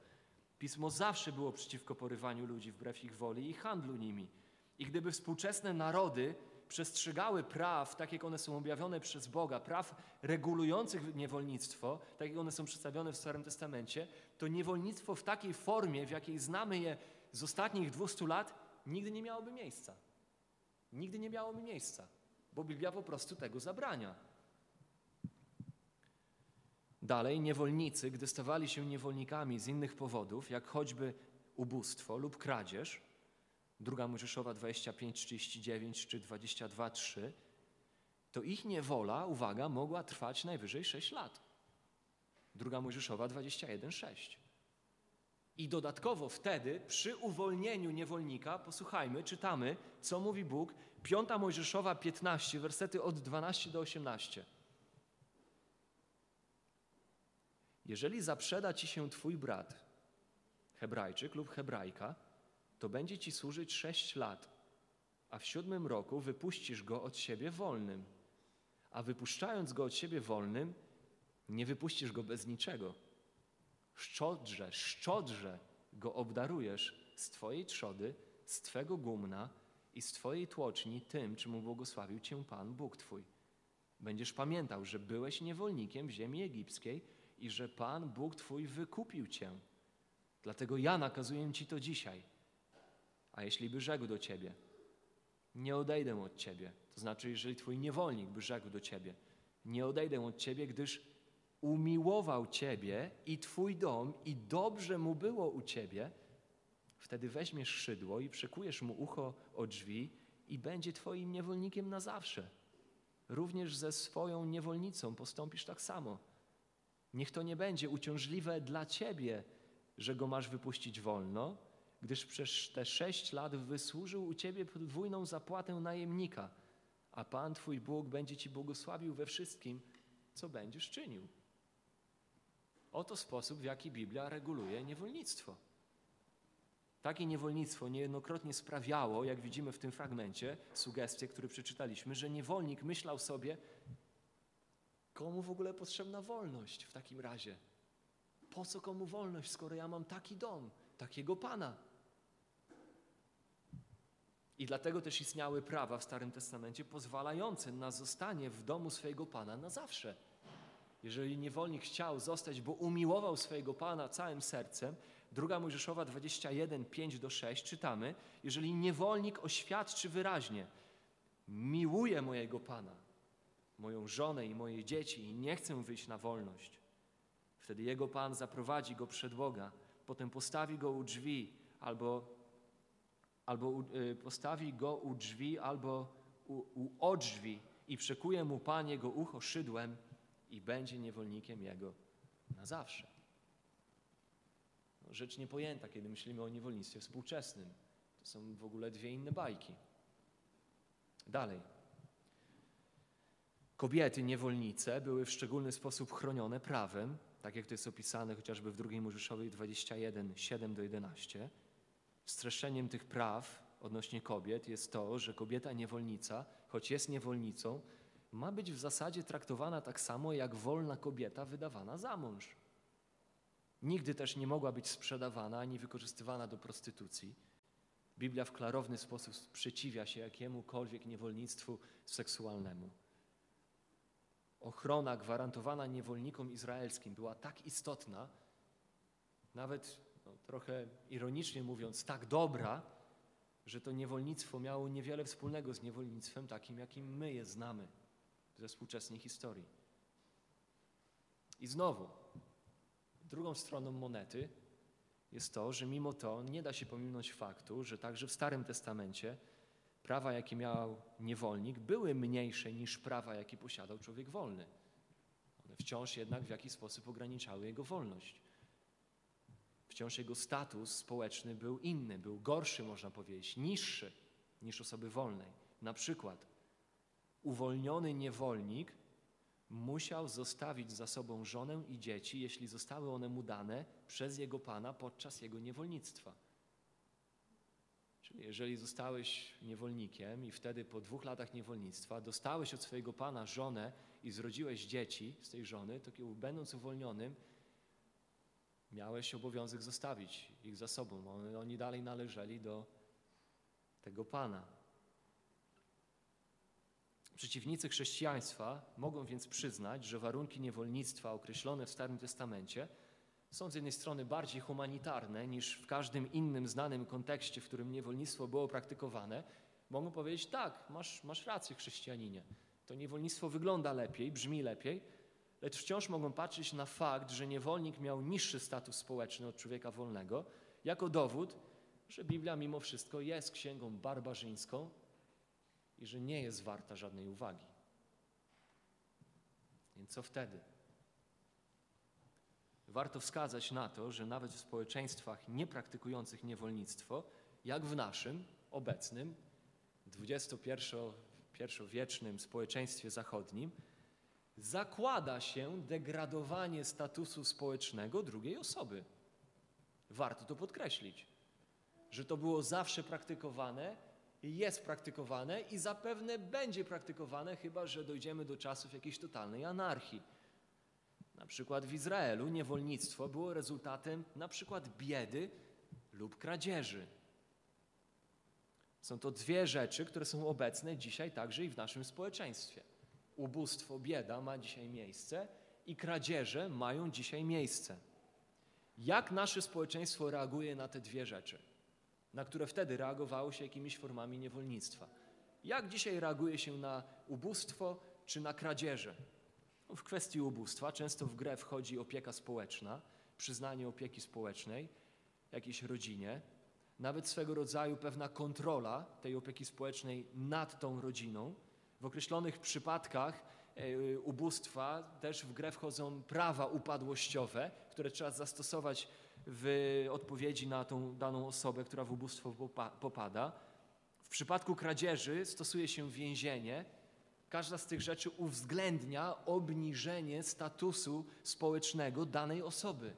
Pismo zawsze było przeciwko porywaniu ludzi wbrew ich woli i handlu nimi. I gdyby współczesne narody przestrzegały praw, tak jak one są objawione przez Boga, praw regulujących niewolnictwo, tak jak one są przedstawione w Starym Testamencie, to niewolnictwo w takiej formie, w jakiej znamy je z ostatnich 200 lat, nigdy nie miałoby miejsca. Nigdy nie miało mi miejsca, bo Biblia po prostu tego zabrania. Dalej, niewolnicy, gdy stawali się niewolnikami z innych powodów, jak choćby ubóstwo lub kradzież, druga Mojżeszowa 25, 39 czy 22, 3, to ich niewola, uwaga, mogła trwać najwyżej 6 lat. Druga Mojżeszowa 21, 6. I dodatkowo wtedy, przy uwolnieniu niewolnika, posłuchajmy, czytamy, co mówi Bóg, 5 Mojżeszowa 15, wersety od 12 do 18. Jeżeli zaprzeda ci się twój brat, Hebrajczyk lub Hebrajka, to będzie ci służyć sześć lat, a w siódmym roku wypuścisz go od siebie wolnym. A wypuszczając go od siebie wolnym, nie wypuścisz go bez niczego. Szczodrze, szczodrze go obdarujesz z twojej trzody, z twego gumna i z twojej tłoczni tym, czym ubłogosławił cię Pan Bóg twój. Będziesz pamiętał, że byłeś niewolnikiem w ziemi egipskiej i że Pan Bóg twój wykupił cię. Dlatego ja nakazuję ci to dzisiaj. A jeśli by rzekł do ciebie, nie odejdę od ciebie, to znaczy, jeżeli twój niewolnik by rzekł do ciebie, nie odejdę od ciebie, gdyż umiłował ciebie i twój dom i dobrze mu było u ciebie, wtedy weźmiesz szydło i przekujesz mu ucho o drzwi i będzie twoim niewolnikiem na zawsze. Również ze swoją niewolnicą postąpisz tak samo. Niech to nie będzie uciążliwe dla ciebie, że go masz wypuścić wolno, gdyż przez te sześć lat wysłużył u ciebie podwójną zapłatę najemnika, a Pan Twój Bóg będzie Ci błogosławił we wszystkim, co będziesz czynił. Oto sposób, w jaki Biblia reguluje niewolnictwo. Takie niewolnictwo niejednokrotnie sprawiało, jak widzimy w tym fragmencie, sugestie, który przeczytaliśmy, że niewolnik myślał sobie, komu w ogóle potrzebna wolność w takim razie? Po co komu wolność, skoro ja mam taki dom, takiego Pana? I dlatego też istniały prawa w Starym Testamencie pozwalające na zostanie w domu swojego Pana na zawsze. Jeżeli niewolnik chciał zostać, bo umiłował swojego Pana całym sercem, druga Mojżeszowa 21, 5 do 6 czytamy, jeżeli niewolnik oświadczy wyraźnie, miłuję mojego Pana, moją żonę i moje dzieci i nie chcę wyjść na wolność, wtedy jego Pan zaprowadzi go przed Boga, potem postawi go u drzwi albo, albo y, postawi go u drzwi albo u, u odrzwi i przekuje mu Pan jego ucho szydłem i będzie niewolnikiem jego na zawsze. No, rzecz niepojęta, kiedy myślimy o niewolnictwie współczesnym. To są w ogóle dwie inne bajki. Dalej. Kobiety niewolnice były w szczególny sposób chronione prawem, tak jak to jest opisane chociażby w 2 Mojżeszowej 21, 7 do 11. Streszczeniem tych praw odnośnie kobiet jest to, że kobieta niewolnica, choć jest niewolnicą, ma być w zasadzie traktowana tak samo jak wolna kobieta wydawana za mąż. Nigdy też nie mogła być sprzedawana ani wykorzystywana do prostytucji. Biblia w klarowny sposób sprzeciwia się jakiemukolwiek niewolnictwu seksualnemu. Ochrona gwarantowana niewolnikom izraelskim była tak istotna, nawet no, trochę ironicznie mówiąc, tak dobra, że to niewolnictwo miało niewiele wspólnego z niewolnictwem takim, jakim my je znamy ze współczesnej historii. I znowu, drugą stroną monety jest to, że mimo to nie da się pominąć faktu, że także w Starym Testamencie prawa, jakie miał niewolnik, były mniejsze niż prawa, jakie posiadał człowiek wolny. One wciąż jednak w jakiś sposób ograniczały jego wolność. Wciąż jego status społeczny był inny, był gorszy, można powiedzieć, niższy niż osoby wolnej. Na przykład uwolniony niewolnik musiał zostawić za sobą żonę i dzieci, jeśli zostały one mu dane przez jego pana podczas jego niewolnictwa. Czyli jeżeli zostałeś niewolnikiem i wtedy po dwóch latach niewolnictwa dostałeś od swojego pana żonę i zrodziłeś dzieci z tej żony, to będąc uwolnionym, miałeś obowiązek zostawić ich za sobą. Oni, oni dalej należeli do tego pana. Przeciwnicy chrześcijaństwa mogą więc przyznać, że warunki niewolnictwa określone w Starym Testamencie są z jednej strony bardziej humanitarne niż w każdym innym znanym kontekście, w którym niewolnictwo było praktykowane. Mogą powiedzieć, tak, masz, masz rację, chrześcijaninie. To niewolnictwo wygląda lepiej, brzmi lepiej, lecz wciąż mogą patrzeć na fakt, że niewolnik miał niższy status społeczny od człowieka wolnego, jako dowód, że Biblia mimo wszystko jest księgą barbarzyńską i że nie jest warta żadnej uwagi. Więc co wtedy? Warto wskazać na to, że nawet w społeczeństwach niepraktykujących niewolnictwo, jak w naszym obecnym, XXI-wiecznym społeczeństwie zachodnim, zakłada się degradowanie statusu społecznego drugiej osoby. Warto to podkreślić, że to było zawsze praktykowane, jest praktykowane i zapewne będzie praktykowane, chyba że dojdziemy do czasów jakiejś totalnej anarchii. Na przykład w Izraelu niewolnictwo było rezultatem na przykład biedy lub kradzieży. Są to dwie rzeczy, które są obecne dzisiaj także i w naszym społeczeństwie. Ubóstwo, bieda ma dzisiaj miejsce i kradzieże mają dzisiaj miejsce. Jak nasze społeczeństwo reaguje na te dwie rzeczy, na które wtedy reagowało się jakimiś formami niewolnictwa? Jak dzisiaj reaguje się na ubóstwo czy na kradzieże? No, w kwestii ubóstwa często w grę wchodzi opieka społeczna, przyznanie opieki społecznej jakiejś rodzinie, nawet swego rodzaju pewna kontrola tej opieki społecznej nad tą rodziną. W określonych przypadkach e, ubóstwa też w grę wchodzą prawa upadłościowe, które trzeba zastosować w odpowiedzi na tą daną osobę, która w ubóstwo popada. W przypadku kradzieży stosuje się więzienie. Każda z tych rzeczy uwzględnia obniżenie statusu społecznego danej osoby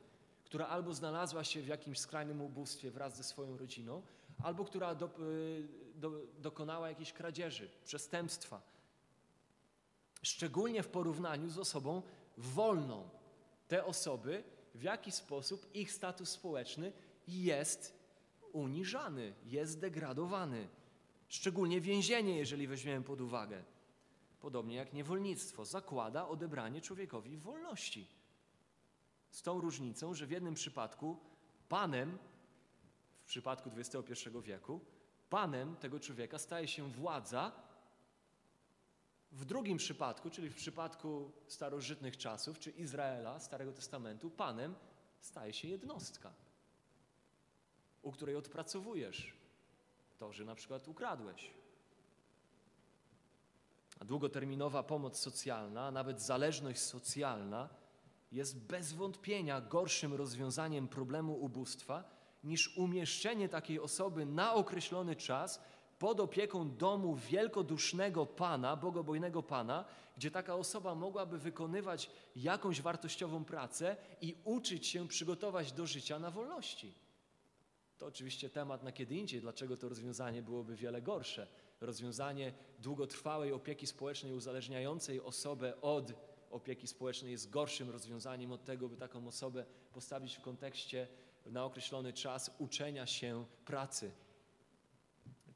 która albo znalazła się w jakimś skrajnym ubóstwie wraz ze swoją rodziną, albo która do, y, do, dokonała jakiejś kradzieży, przestępstwa. Szczególnie w porównaniu z osobą wolną. Te osoby, w jaki sposób ich status społeczny jest uniżany, jest degradowany. Szczególnie więzienie, jeżeli weźmiemy pod uwagę. Podobnie jak niewolnictwo, zakłada odebranie człowiekowi wolności. Z tą różnicą, że w jednym przypadku panem, w przypadku XXI wieku, panem tego człowieka staje się władza, w drugim przypadku, czyli w przypadku starożytnych czasów, czy Izraela, Starego Testamentu, panem staje się jednostka, u której odpracowujesz to, że na przykład ukradłeś. A długoterminowa pomoc socjalna, a nawet zależność socjalna jest bez wątpienia gorszym rozwiązaniem problemu ubóstwa niż umieszczenie takiej osoby na określony czas pod opieką domu wielkodusznego Pana, bogobojnego Pana, gdzie taka osoba mogłaby wykonywać jakąś wartościową pracę i uczyć się przygotować do życia na wolności. To oczywiście temat na kiedy indziej, dlaczego to rozwiązanie byłoby wiele gorsze. Rozwiązanie długotrwałej opieki społecznej uzależniającej osobę od opieki społecznej jest gorszym rozwiązaniem od tego, by taką osobę postawić w kontekście na określony czas uczenia się pracy.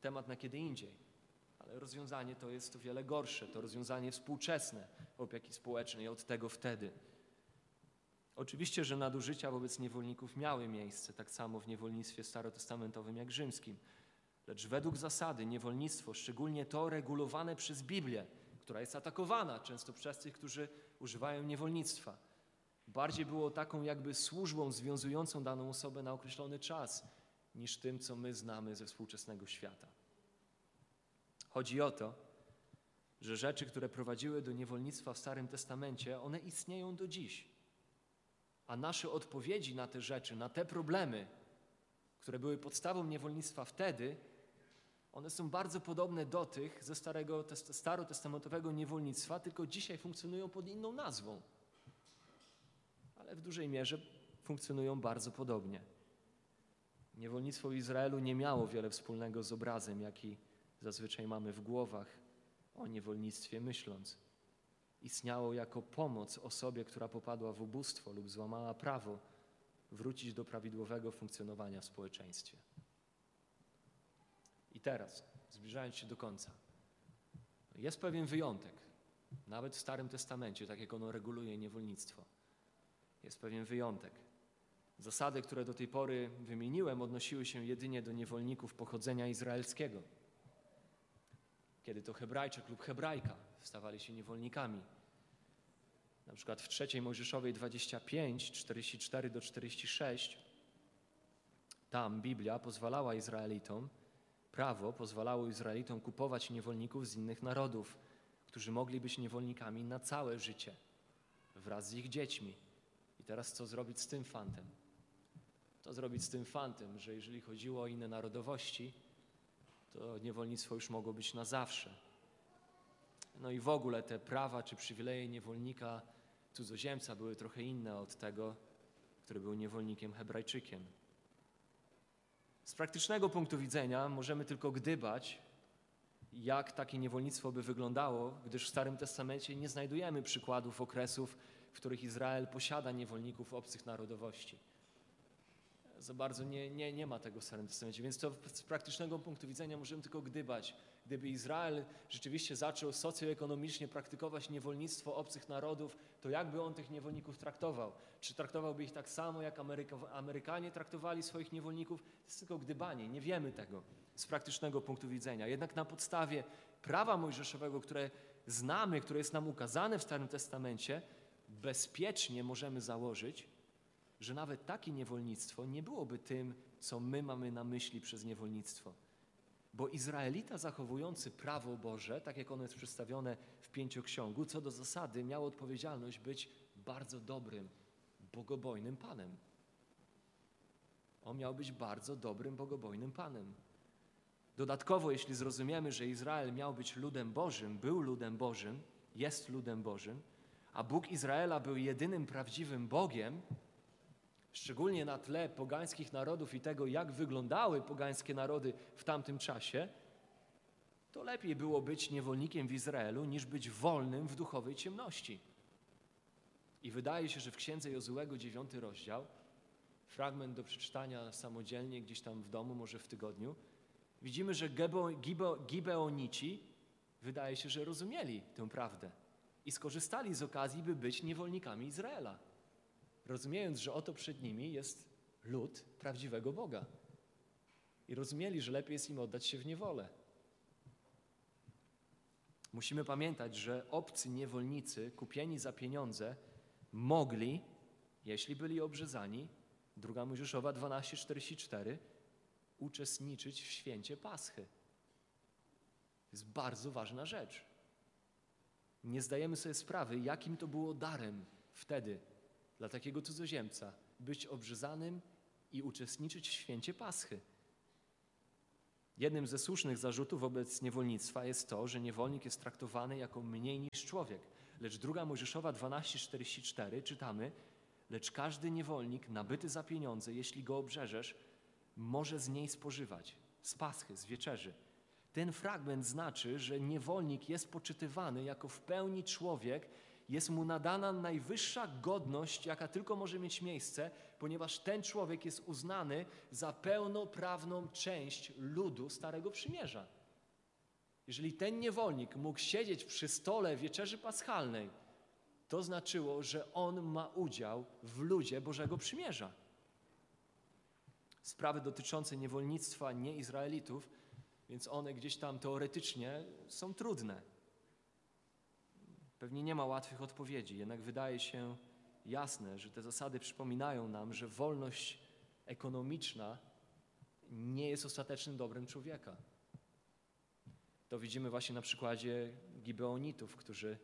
Temat na kiedy indziej. Ale rozwiązanie to jest o wiele gorsze. To rozwiązanie współczesne opieki społecznej od tego wtedy. Oczywiście, że nadużycia wobec niewolników miały miejsce, tak samo w niewolnictwie starotestamentowym jak rzymskim. Lecz według zasady niewolnictwo, szczególnie to regulowane przez Biblię, która jest atakowana często przez tych, którzy używają niewolnictwa. Bardziej było taką jakby służbą związującą daną osobę na określony czas, niż tym, co my znamy ze współczesnego świata. Chodzi o to, że rzeczy, które prowadziły do niewolnictwa w Starym Testamencie, one istnieją do dziś. A nasze odpowiedzi na te rzeczy, na te problemy, które były podstawą niewolnictwa wtedy, one są bardzo podobne do tych ze starego, starotestamentowego niewolnictwa, tylko dzisiaj funkcjonują pod inną nazwą. Ale w dużej mierze funkcjonują bardzo podobnie. Niewolnictwo Izraelu nie miało wiele wspólnego z obrazem, jaki zazwyczaj mamy w głowach o niewolnictwie myśląc. Istniało jako pomoc osobie, która popadła w ubóstwo lub złamała prawo, wrócić do prawidłowego funkcjonowania w społeczeństwie. I teraz, zbliżając się do końca, jest pewien wyjątek. Nawet w Starym Testamencie, tak jak ono reguluje niewolnictwo, jest pewien wyjątek. Zasady, które do tej pory wymieniłem, odnosiły się jedynie do niewolników pochodzenia izraelskiego. Kiedy to Hebrajczyk lub Hebrajka stawali się niewolnikami. Na przykład w trzeciej Mojżeszowej 25, 44 do 46, tam Biblia pozwalała Izraelitom, prawo pozwalało Izraelitom kupować niewolników z innych narodów, którzy mogli być niewolnikami na całe życie, wraz z ich dziećmi. I teraz co zrobić z tym fantem? To zrobić z tym fantem, że jeżeli chodziło o inne narodowości, to niewolnictwo już mogło być na zawsze. No i w ogóle te prawa czy przywileje niewolnika, cudzoziemca były trochę inne od tego, który był niewolnikiem Hebrajczykiem. Z praktycznego punktu widzenia możemy tylko gdybać, jak takie niewolnictwo by wyglądało, gdyż w Starym Testamencie nie znajdujemy przykładów okresów, w których Izrael posiada niewolników obcych narodowości. Za bardzo nie, nie, nie ma tego w Starym Testamencie, więc to z praktycznego punktu widzenia możemy tylko gdybać. Gdyby Izrael rzeczywiście zaczął socjoekonomicznie praktykować niewolnictwo obcych narodów, to jakby on tych niewolników traktował? Czy traktowałby ich tak samo, jak Ameryka, Amerykanie traktowali swoich niewolników? To jest tylko gdybanie, nie wiemy tego z praktycznego punktu widzenia. Jednak na podstawie prawa mojżeszowego, które znamy, które jest nam ukazane w Starym Testamencie, bezpiecznie możemy założyć, że nawet takie niewolnictwo nie byłoby tym, co my mamy na myśli przez niewolnictwo. Bo Izraelita zachowujący prawo Boże, tak jak ono jest przedstawione w pięcioksiągu, co do zasady miał odpowiedzialność być bardzo dobrym, bogobojnym Panem. On miał być bardzo dobrym, bogobojnym Panem. Dodatkowo, jeśli zrozumiemy, że Izrael miał być ludem Bożym, był ludem Bożym, jest ludem Bożym, a Bóg Izraela był jedynym prawdziwym Bogiem, szczególnie na tle pogańskich narodów i tego, jak wyglądały pogańskie narody w tamtym czasie, to lepiej było być niewolnikiem w Izraelu, niż być wolnym w duchowej ciemności. I wydaje się, że w księdze Jozułego, dziewiąty rozdział, fragment do przeczytania samodzielnie, gdzieś tam w domu, może w tygodniu, widzimy, że Gebo, Gibo, Gibeonici wydaje się, że rozumieli tę prawdę i skorzystali z okazji, by być niewolnikami Izraela rozumiejąc, że oto przed nimi jest lud prawdziwego Boga. I rozumieli, że lepiej jest im oddać się w niewolę. Musimy pamiętać, że obcy niewolnicy, kupieni za pieniądze, mogli, jeśli byli obrzezani, druga Mojżeszowa 12:44, uczestniczyć w święcie Paschy. To jest bardzo ważna rzecz. Nie zdajemy sobie sprawy, jakim to było darem wtedy, dla takiego cudzoziemca być obrzezanym i uczestniczyć w święcie Paschy. Jednym ze słusznych zarzutów wobec niewolnictwa jest to, że niewolnik jest traktowany jako mniej niż człowiek. Lecz druga Mojżeszowa 12:44 czytamy: Lecz każdy niewolnik nabyty za pieniądze, jeśli go obrzeżesz, może z niej spożywać, z paschy, z wieczerzy. Ten fragment znaczy, że niewolnik jest poczytywany jako w pełni człowiek jest mu nadana najwyższa godność, jaka tylko może mieć miejsce, ponieważ ten człowiek jest uznany za pełnoprawną część ludu Starego Przymierza. Jeżeli ten niewolnik mógł siedzieć przy stole wieczerzy paschalnej, to znaczyło, że on ma udział w ludzie Bożego Przymierza. Sprawy dotyczące niewolnictwa nieizraelitów, więc one gdzieś tam teoretycznie są trudne. Pewnie nie ma łatwych odpowiedzi, jednak wydaje się jasne, że te zasady przypominają nam, że wolność ekonomiczna nie jest ostatecznym dobrem człowieka. To widzimy właśnie na przykładzie Gibeonitów, którzy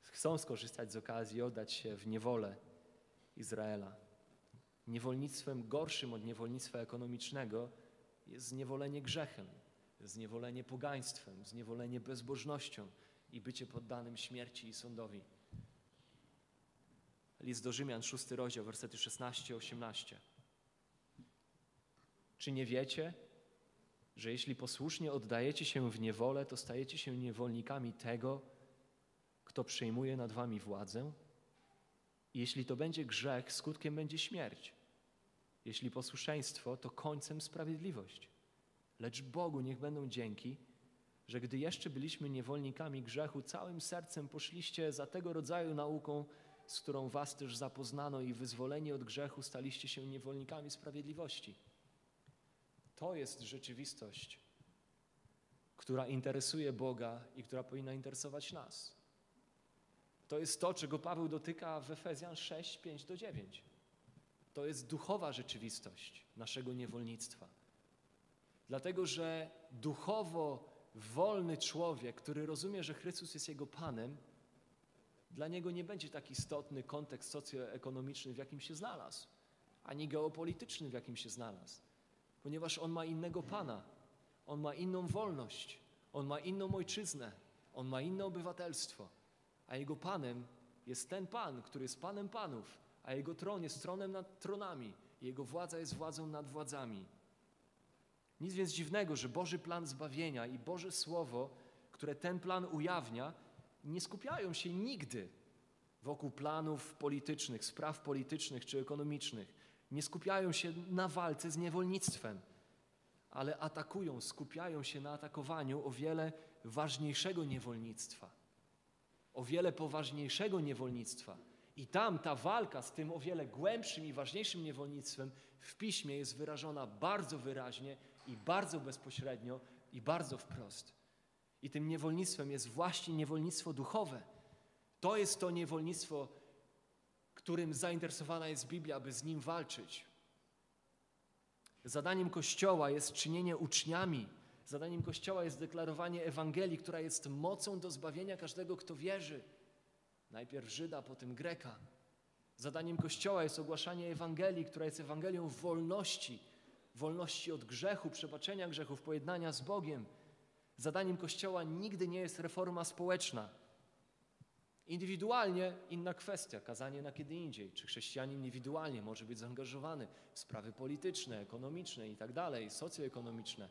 chcą skorzystać z okazji i oddać się w niewolę Izraela. Niewolnictwem gorszym od niewolnictwa ekonomicznego jest zniewolenie grzechem, zniewolenie pogaństwem, zniewolenie bezbożnością, i bycie poddanym śmierci i sądowi. List do Rzymian, szósty rozdział, wersety 16-18. Czy nie wiecie, że jeśli posłusznie oddajecie się w niewolę, to stajecie się niewolnikami tego, kto przejmuje nad wami władzę? Jeśli to będzie grzech, skutkiem będzie śmierć. Jeśli posłuszeństwo, to końcem sprawiedliwość. Lecz Bogu niech będą dzięki, że gdy jeszcze byliśmy niewolnikami grzechu, całym sercem poszliście za tego rodzaju nauką, z którą was też zapoznano i wyzwoleni od grzechu staliście się niewolnikami sprawiedliwości. To jest rzeczywistość, która interesuje Boga i która powinna interesować nas. To jest to, czego Paweł dotyka w Efezjan 6, 5 do 9. To jest duchowa rzeczywistość naszego niewolnictwa. Dlatego, że duchowo wolny człowiek, który rozumie, że Chrystus jest jego Panem, dla niego nie będzie tak istotny kontekst socjoekonomiczny, w jakim się znalazł, ani geopolityczny, w jakim się znalazł, ponieważ on ma innego Pana, on ma inną wolność, on ma inną ojczyznę, on ma inne obywatelstwo, a jego Panem jest ten Pan, który jest Panem Panów, a jego tron jest tronem nad tronami, jego władza jest władzą nad władzami. Nic więc dziwnego, że Boży plan zbawienia i Boże Słowo, które ten plan ujawnia, nie skupiają się nigdy wokół planów politycznych, spraw politycznych czy ekonomicznych. Nie skupiają się na walce z niewolnictwem, ale atakują, skupiają się na atakowaniu o wiele ważniejszego niewolnictwa, o wiele poważniejszego niewolnictwa. I tam ta walka z tym o wiele głębszym i ważniejszym niewolnictwem w piśmie jest wyrażona bardzo wyraźnie i bardzo bezpośrednio i bardzo wprost. I tym niewolnictwem jest właśnie niewolnictwo duchowe. To jest to niewolnictwo, którym zainteresowana jest Biblia, aby z nim walczyć. Zadaniem Kościoła jest czynienie uczniami. Zadaniem Kościoła jest deklarowanie Ewangelii, która jest mocą do zbawienia każdego, kto wierzy. Najpierw Żyda, potem Greka. Zadaniem Kościoła jest ogłaszanie Ewangelii, która jest Ewangelią wolności, wolności od grzechu, przebaczenia grzechów, pojednania z Bogiem. Zadaniem Kościoła nigdy nie jest reforma społeczna. Indywidualnie inna kwestia, kazanie na kiedy indziej. Czy chrześcijanin indywidualnie może być zaangażowany w sprawy polityczne, ekonomiczne i tak dalej, socjoekonomiczne?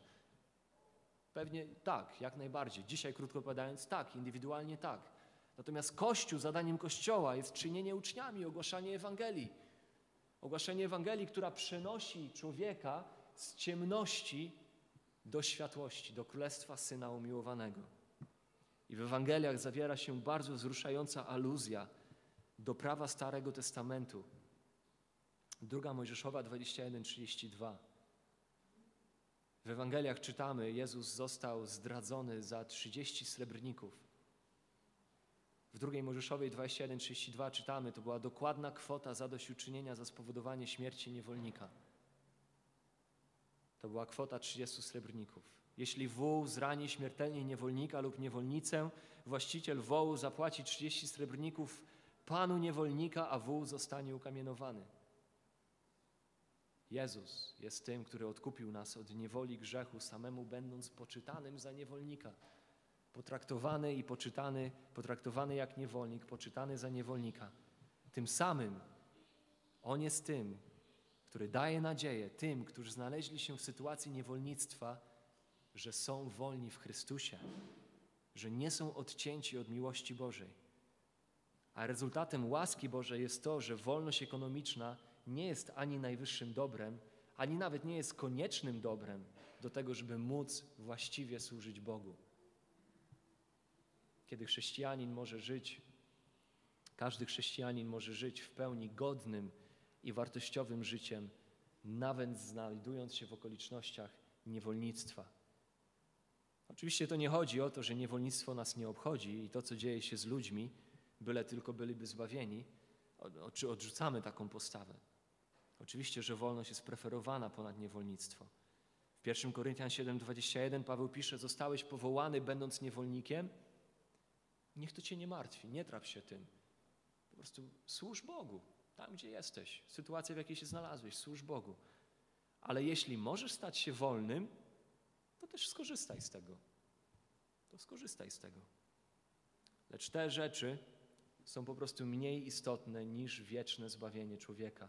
Pewnie tak, jak najbardziej. Dzisiaj, krótko opowiadając, tak, indywidualnie tak. Natomiast Kościół, zadaniem Kościoła jest czynienie uczniami, ogłaszanie Ewangelii. Ogłaszanie Ewangelii, która przenosi człowieka z ciemności do światłości, do królestwa Syna Umiłowanego. I w Ewangeliach zawiera się bardzo wzruszająca aluzja do prawa Starego Testamentu. Druga Mojżeszowa 21:32. W Ewangeliach czytamy, Jezus został zdradzony za 30 srebrników. W drugiej Mojżeszowej 21:32 czytamy, to była dokładna kwota zadośćuczynienia za spowodowanie śmierci niewolnika. To była kwota 30 srebrników. Jeśli wół zrani śmiertelnie niewolnika lub niewolnicę, właściciel wołu zapłaci 30 srebrników panu niewolnika, a wół zostanie ukamienowany. Jezus jest tym, który odkupił nas od niewoli grzechu, samemu będąc poczytanym za niewolnika. Potraktowany i poczytany, potraktowany jak niewolnik, poczytany za niewolnika. Tym samym On jest tym, który daje nadzieję tym, którzy znaleźli się w sytuacji niewolnictwa, że są wolni w Chrystusie, że nie są odcięci od miłości Bożej. A rezultatem łaski Bożej jest to, że wolność ekonomiczna nie jest ani najwyższym dobrem, ani nawet nie jest koniecznym dobrem do tego, żeby móc właściwie służyć Bogu. Kiedy chrześcijanin może żyć, każdy chrześcijanin może żyć w pełni godnym, i wartościowym życiem, nawet znajdując się w okolicznościach niewolnictwa. Oczywiście to nie chodzi o to, że niewolnictwo nas nie obchodzi i to, co dzieje się z ludźmi, byle tylko byliby zbawieni, czy odrzucamy taką postawę. Oczywiście, że wolność jest preferowana ponad niewolnictwo. W 1 Koryntian 7:21 Paweł pisze: Zostałeś powołany, będąc niewolnikiem. Niech to cię nie martwi, nie traf się tym. Po prostu służ Bogu tam gdzie jesteś, sytuacja, w jakiej się znalazłeś, służ Bogu. Ale jeśli możesz stać się wolnym, to też skorzystaj z tego. To skorzystaj z tego. Lecz te rzeczy są po prostu mniej istotne niż wieczne zbawienie człowieka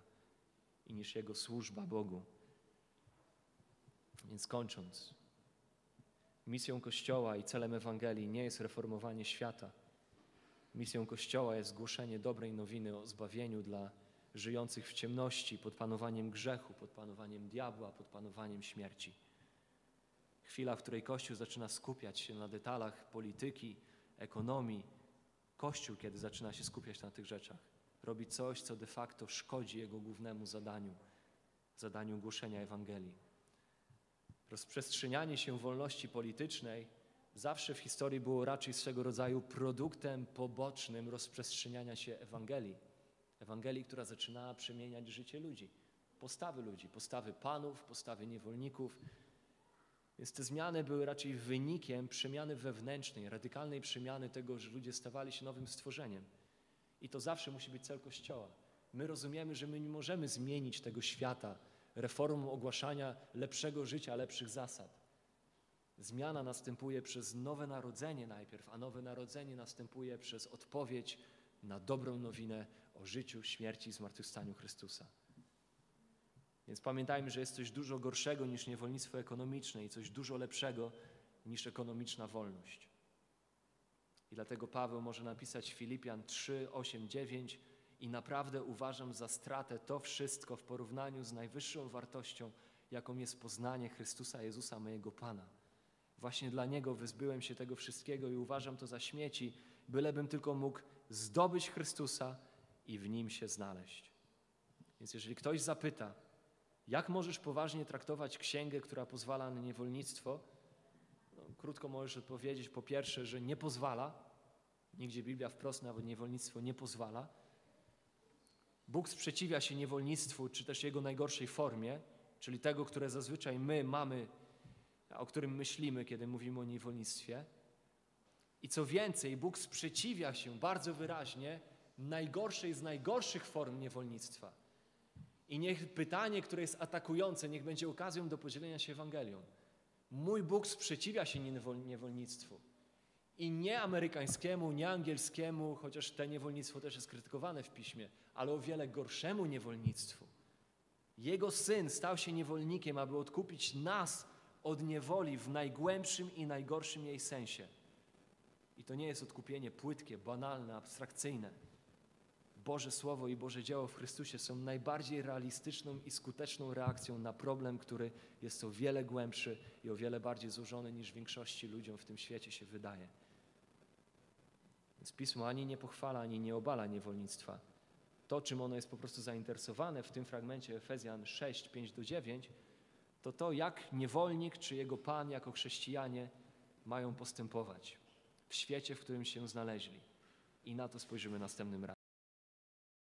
i niż jego służba Bogu. Więc kończąc, misją Kościoła i celem Ewangelii nie jest reformowanie świata Misją Kościoła jest głoszenie dobrej nowiny o zbawieniu dla żyjących w ciemności, pod panowaniem grzechu, pod panowaniem diabła, pod panowaniem śmierci. Chwila, w której Kościół zaczyna skupiać się na detalach polityki, ekonomii, Kościół, kiedy zaczyna się skupiać na tych rzeczach, robi coś, co de facto szkodzi jego głównemu zadaniu zadaniu głoszenia Ewangelii. Rozprzestrzenianie się wolności politycznej zawsze w historii było raczej swego rodzaju produktem pobocznym rozprzestrzeniania się Ewangelii. Ewangelii, która zaczynała przemieniać życie ludzi, postawy ludzi, postawy panów, postawy niewolników. Więc te zmiany były raczej wynikiem przemiany wewnętrznej, radykalnej przemiany tego, że ludzie stawali się nowym stworzeniem. I to zawsze musi być cel Kościoła. My rozumiemy, że my nie możemy zmienić tego świata reformą ogłaszania lepszego życia, lepszych zasad. Zmiana następuje przez nowe narodzenie najpierw, a nowe narodzenie następuje przez odpowiedź na dobrą nowinę o życiu, śmierci i zmartwychwstaniu Chrystusa. Więc pamiętajmy, że jest coś dużo gorszego niż niewolnictwo ekonomiczne i coś dużo lepszego niż ekonomiczna wolność. I dlatego Paweł może napisać Filipian 3, 8, 9 i naprawdę uważam za stratę to wszystko w porównaniu z najwyższą wartością, jaką jest poznanie Chrystusa Jezusa, mojego Pana. Właśnie dla Niego wyzbyłem się tego wszystkiego i uważam to za śmieci, bylebym tylko mógł zdobyć Chrystusa i w Nim się znaleźć. Więc jeżeli ktoś zapyta, jak możesz poważnie traktować księgę, która pozwala na niewolnictwo, no, krótko możesz odpowiedzieć po pierwsze, że nie pozwala, nigdzie Biblia wprost nawet niewolnictwo nie pozwala. Bóg sprzeciwia się niewolnictwu, czy też jego najgorszej formie, czyli tego, które zazwyczaj my mamy, o którym myślimy, kiedy mówimy o niewolnictwie. I co więcej, Bóg sprzeciwia się bardzo wyraźnie najgorszej z najgorszych form niewolnictwa. I niech pytanie, które jest atakujące, niech będzie okazją do podzielenia się Ewangelią. Mój Bóg sprzeciwia się niewol- niewolnictwu. I nie amerykańskiemu, nie angielskiemu, chociaż te niewolnictwo też jest krytykowane w piśmie, ale o wiele gorszemu niewolnictwu. Jego syn stał się niewolnikiem, aby odkupić nas od niewoli w najgłębszym i najgorszym jej sensie. I to nie jest odkupienie płytkie, banalne, abstrakcyjne. Boże Słowo i Boże dzieło w Chrystusie są najbardziej realistyczną i skuteczną reakcją na problem, który jest o wiele głębszy i o wiele bardziej złożony niż większości ludziom w tym świecie się wydaje. Więc Pismo ani nie pochwala, ani nie obala niewolnictwa. To, czym ono jest po prostu zainteresowane w tym fragmencie Efezjan 6, 5 do 9, to to, jak niewolnik czy jego pan jako chrześcijanie mają postępować w świecie, w którym się znaleźli. I na to spojrzymy następnym razem.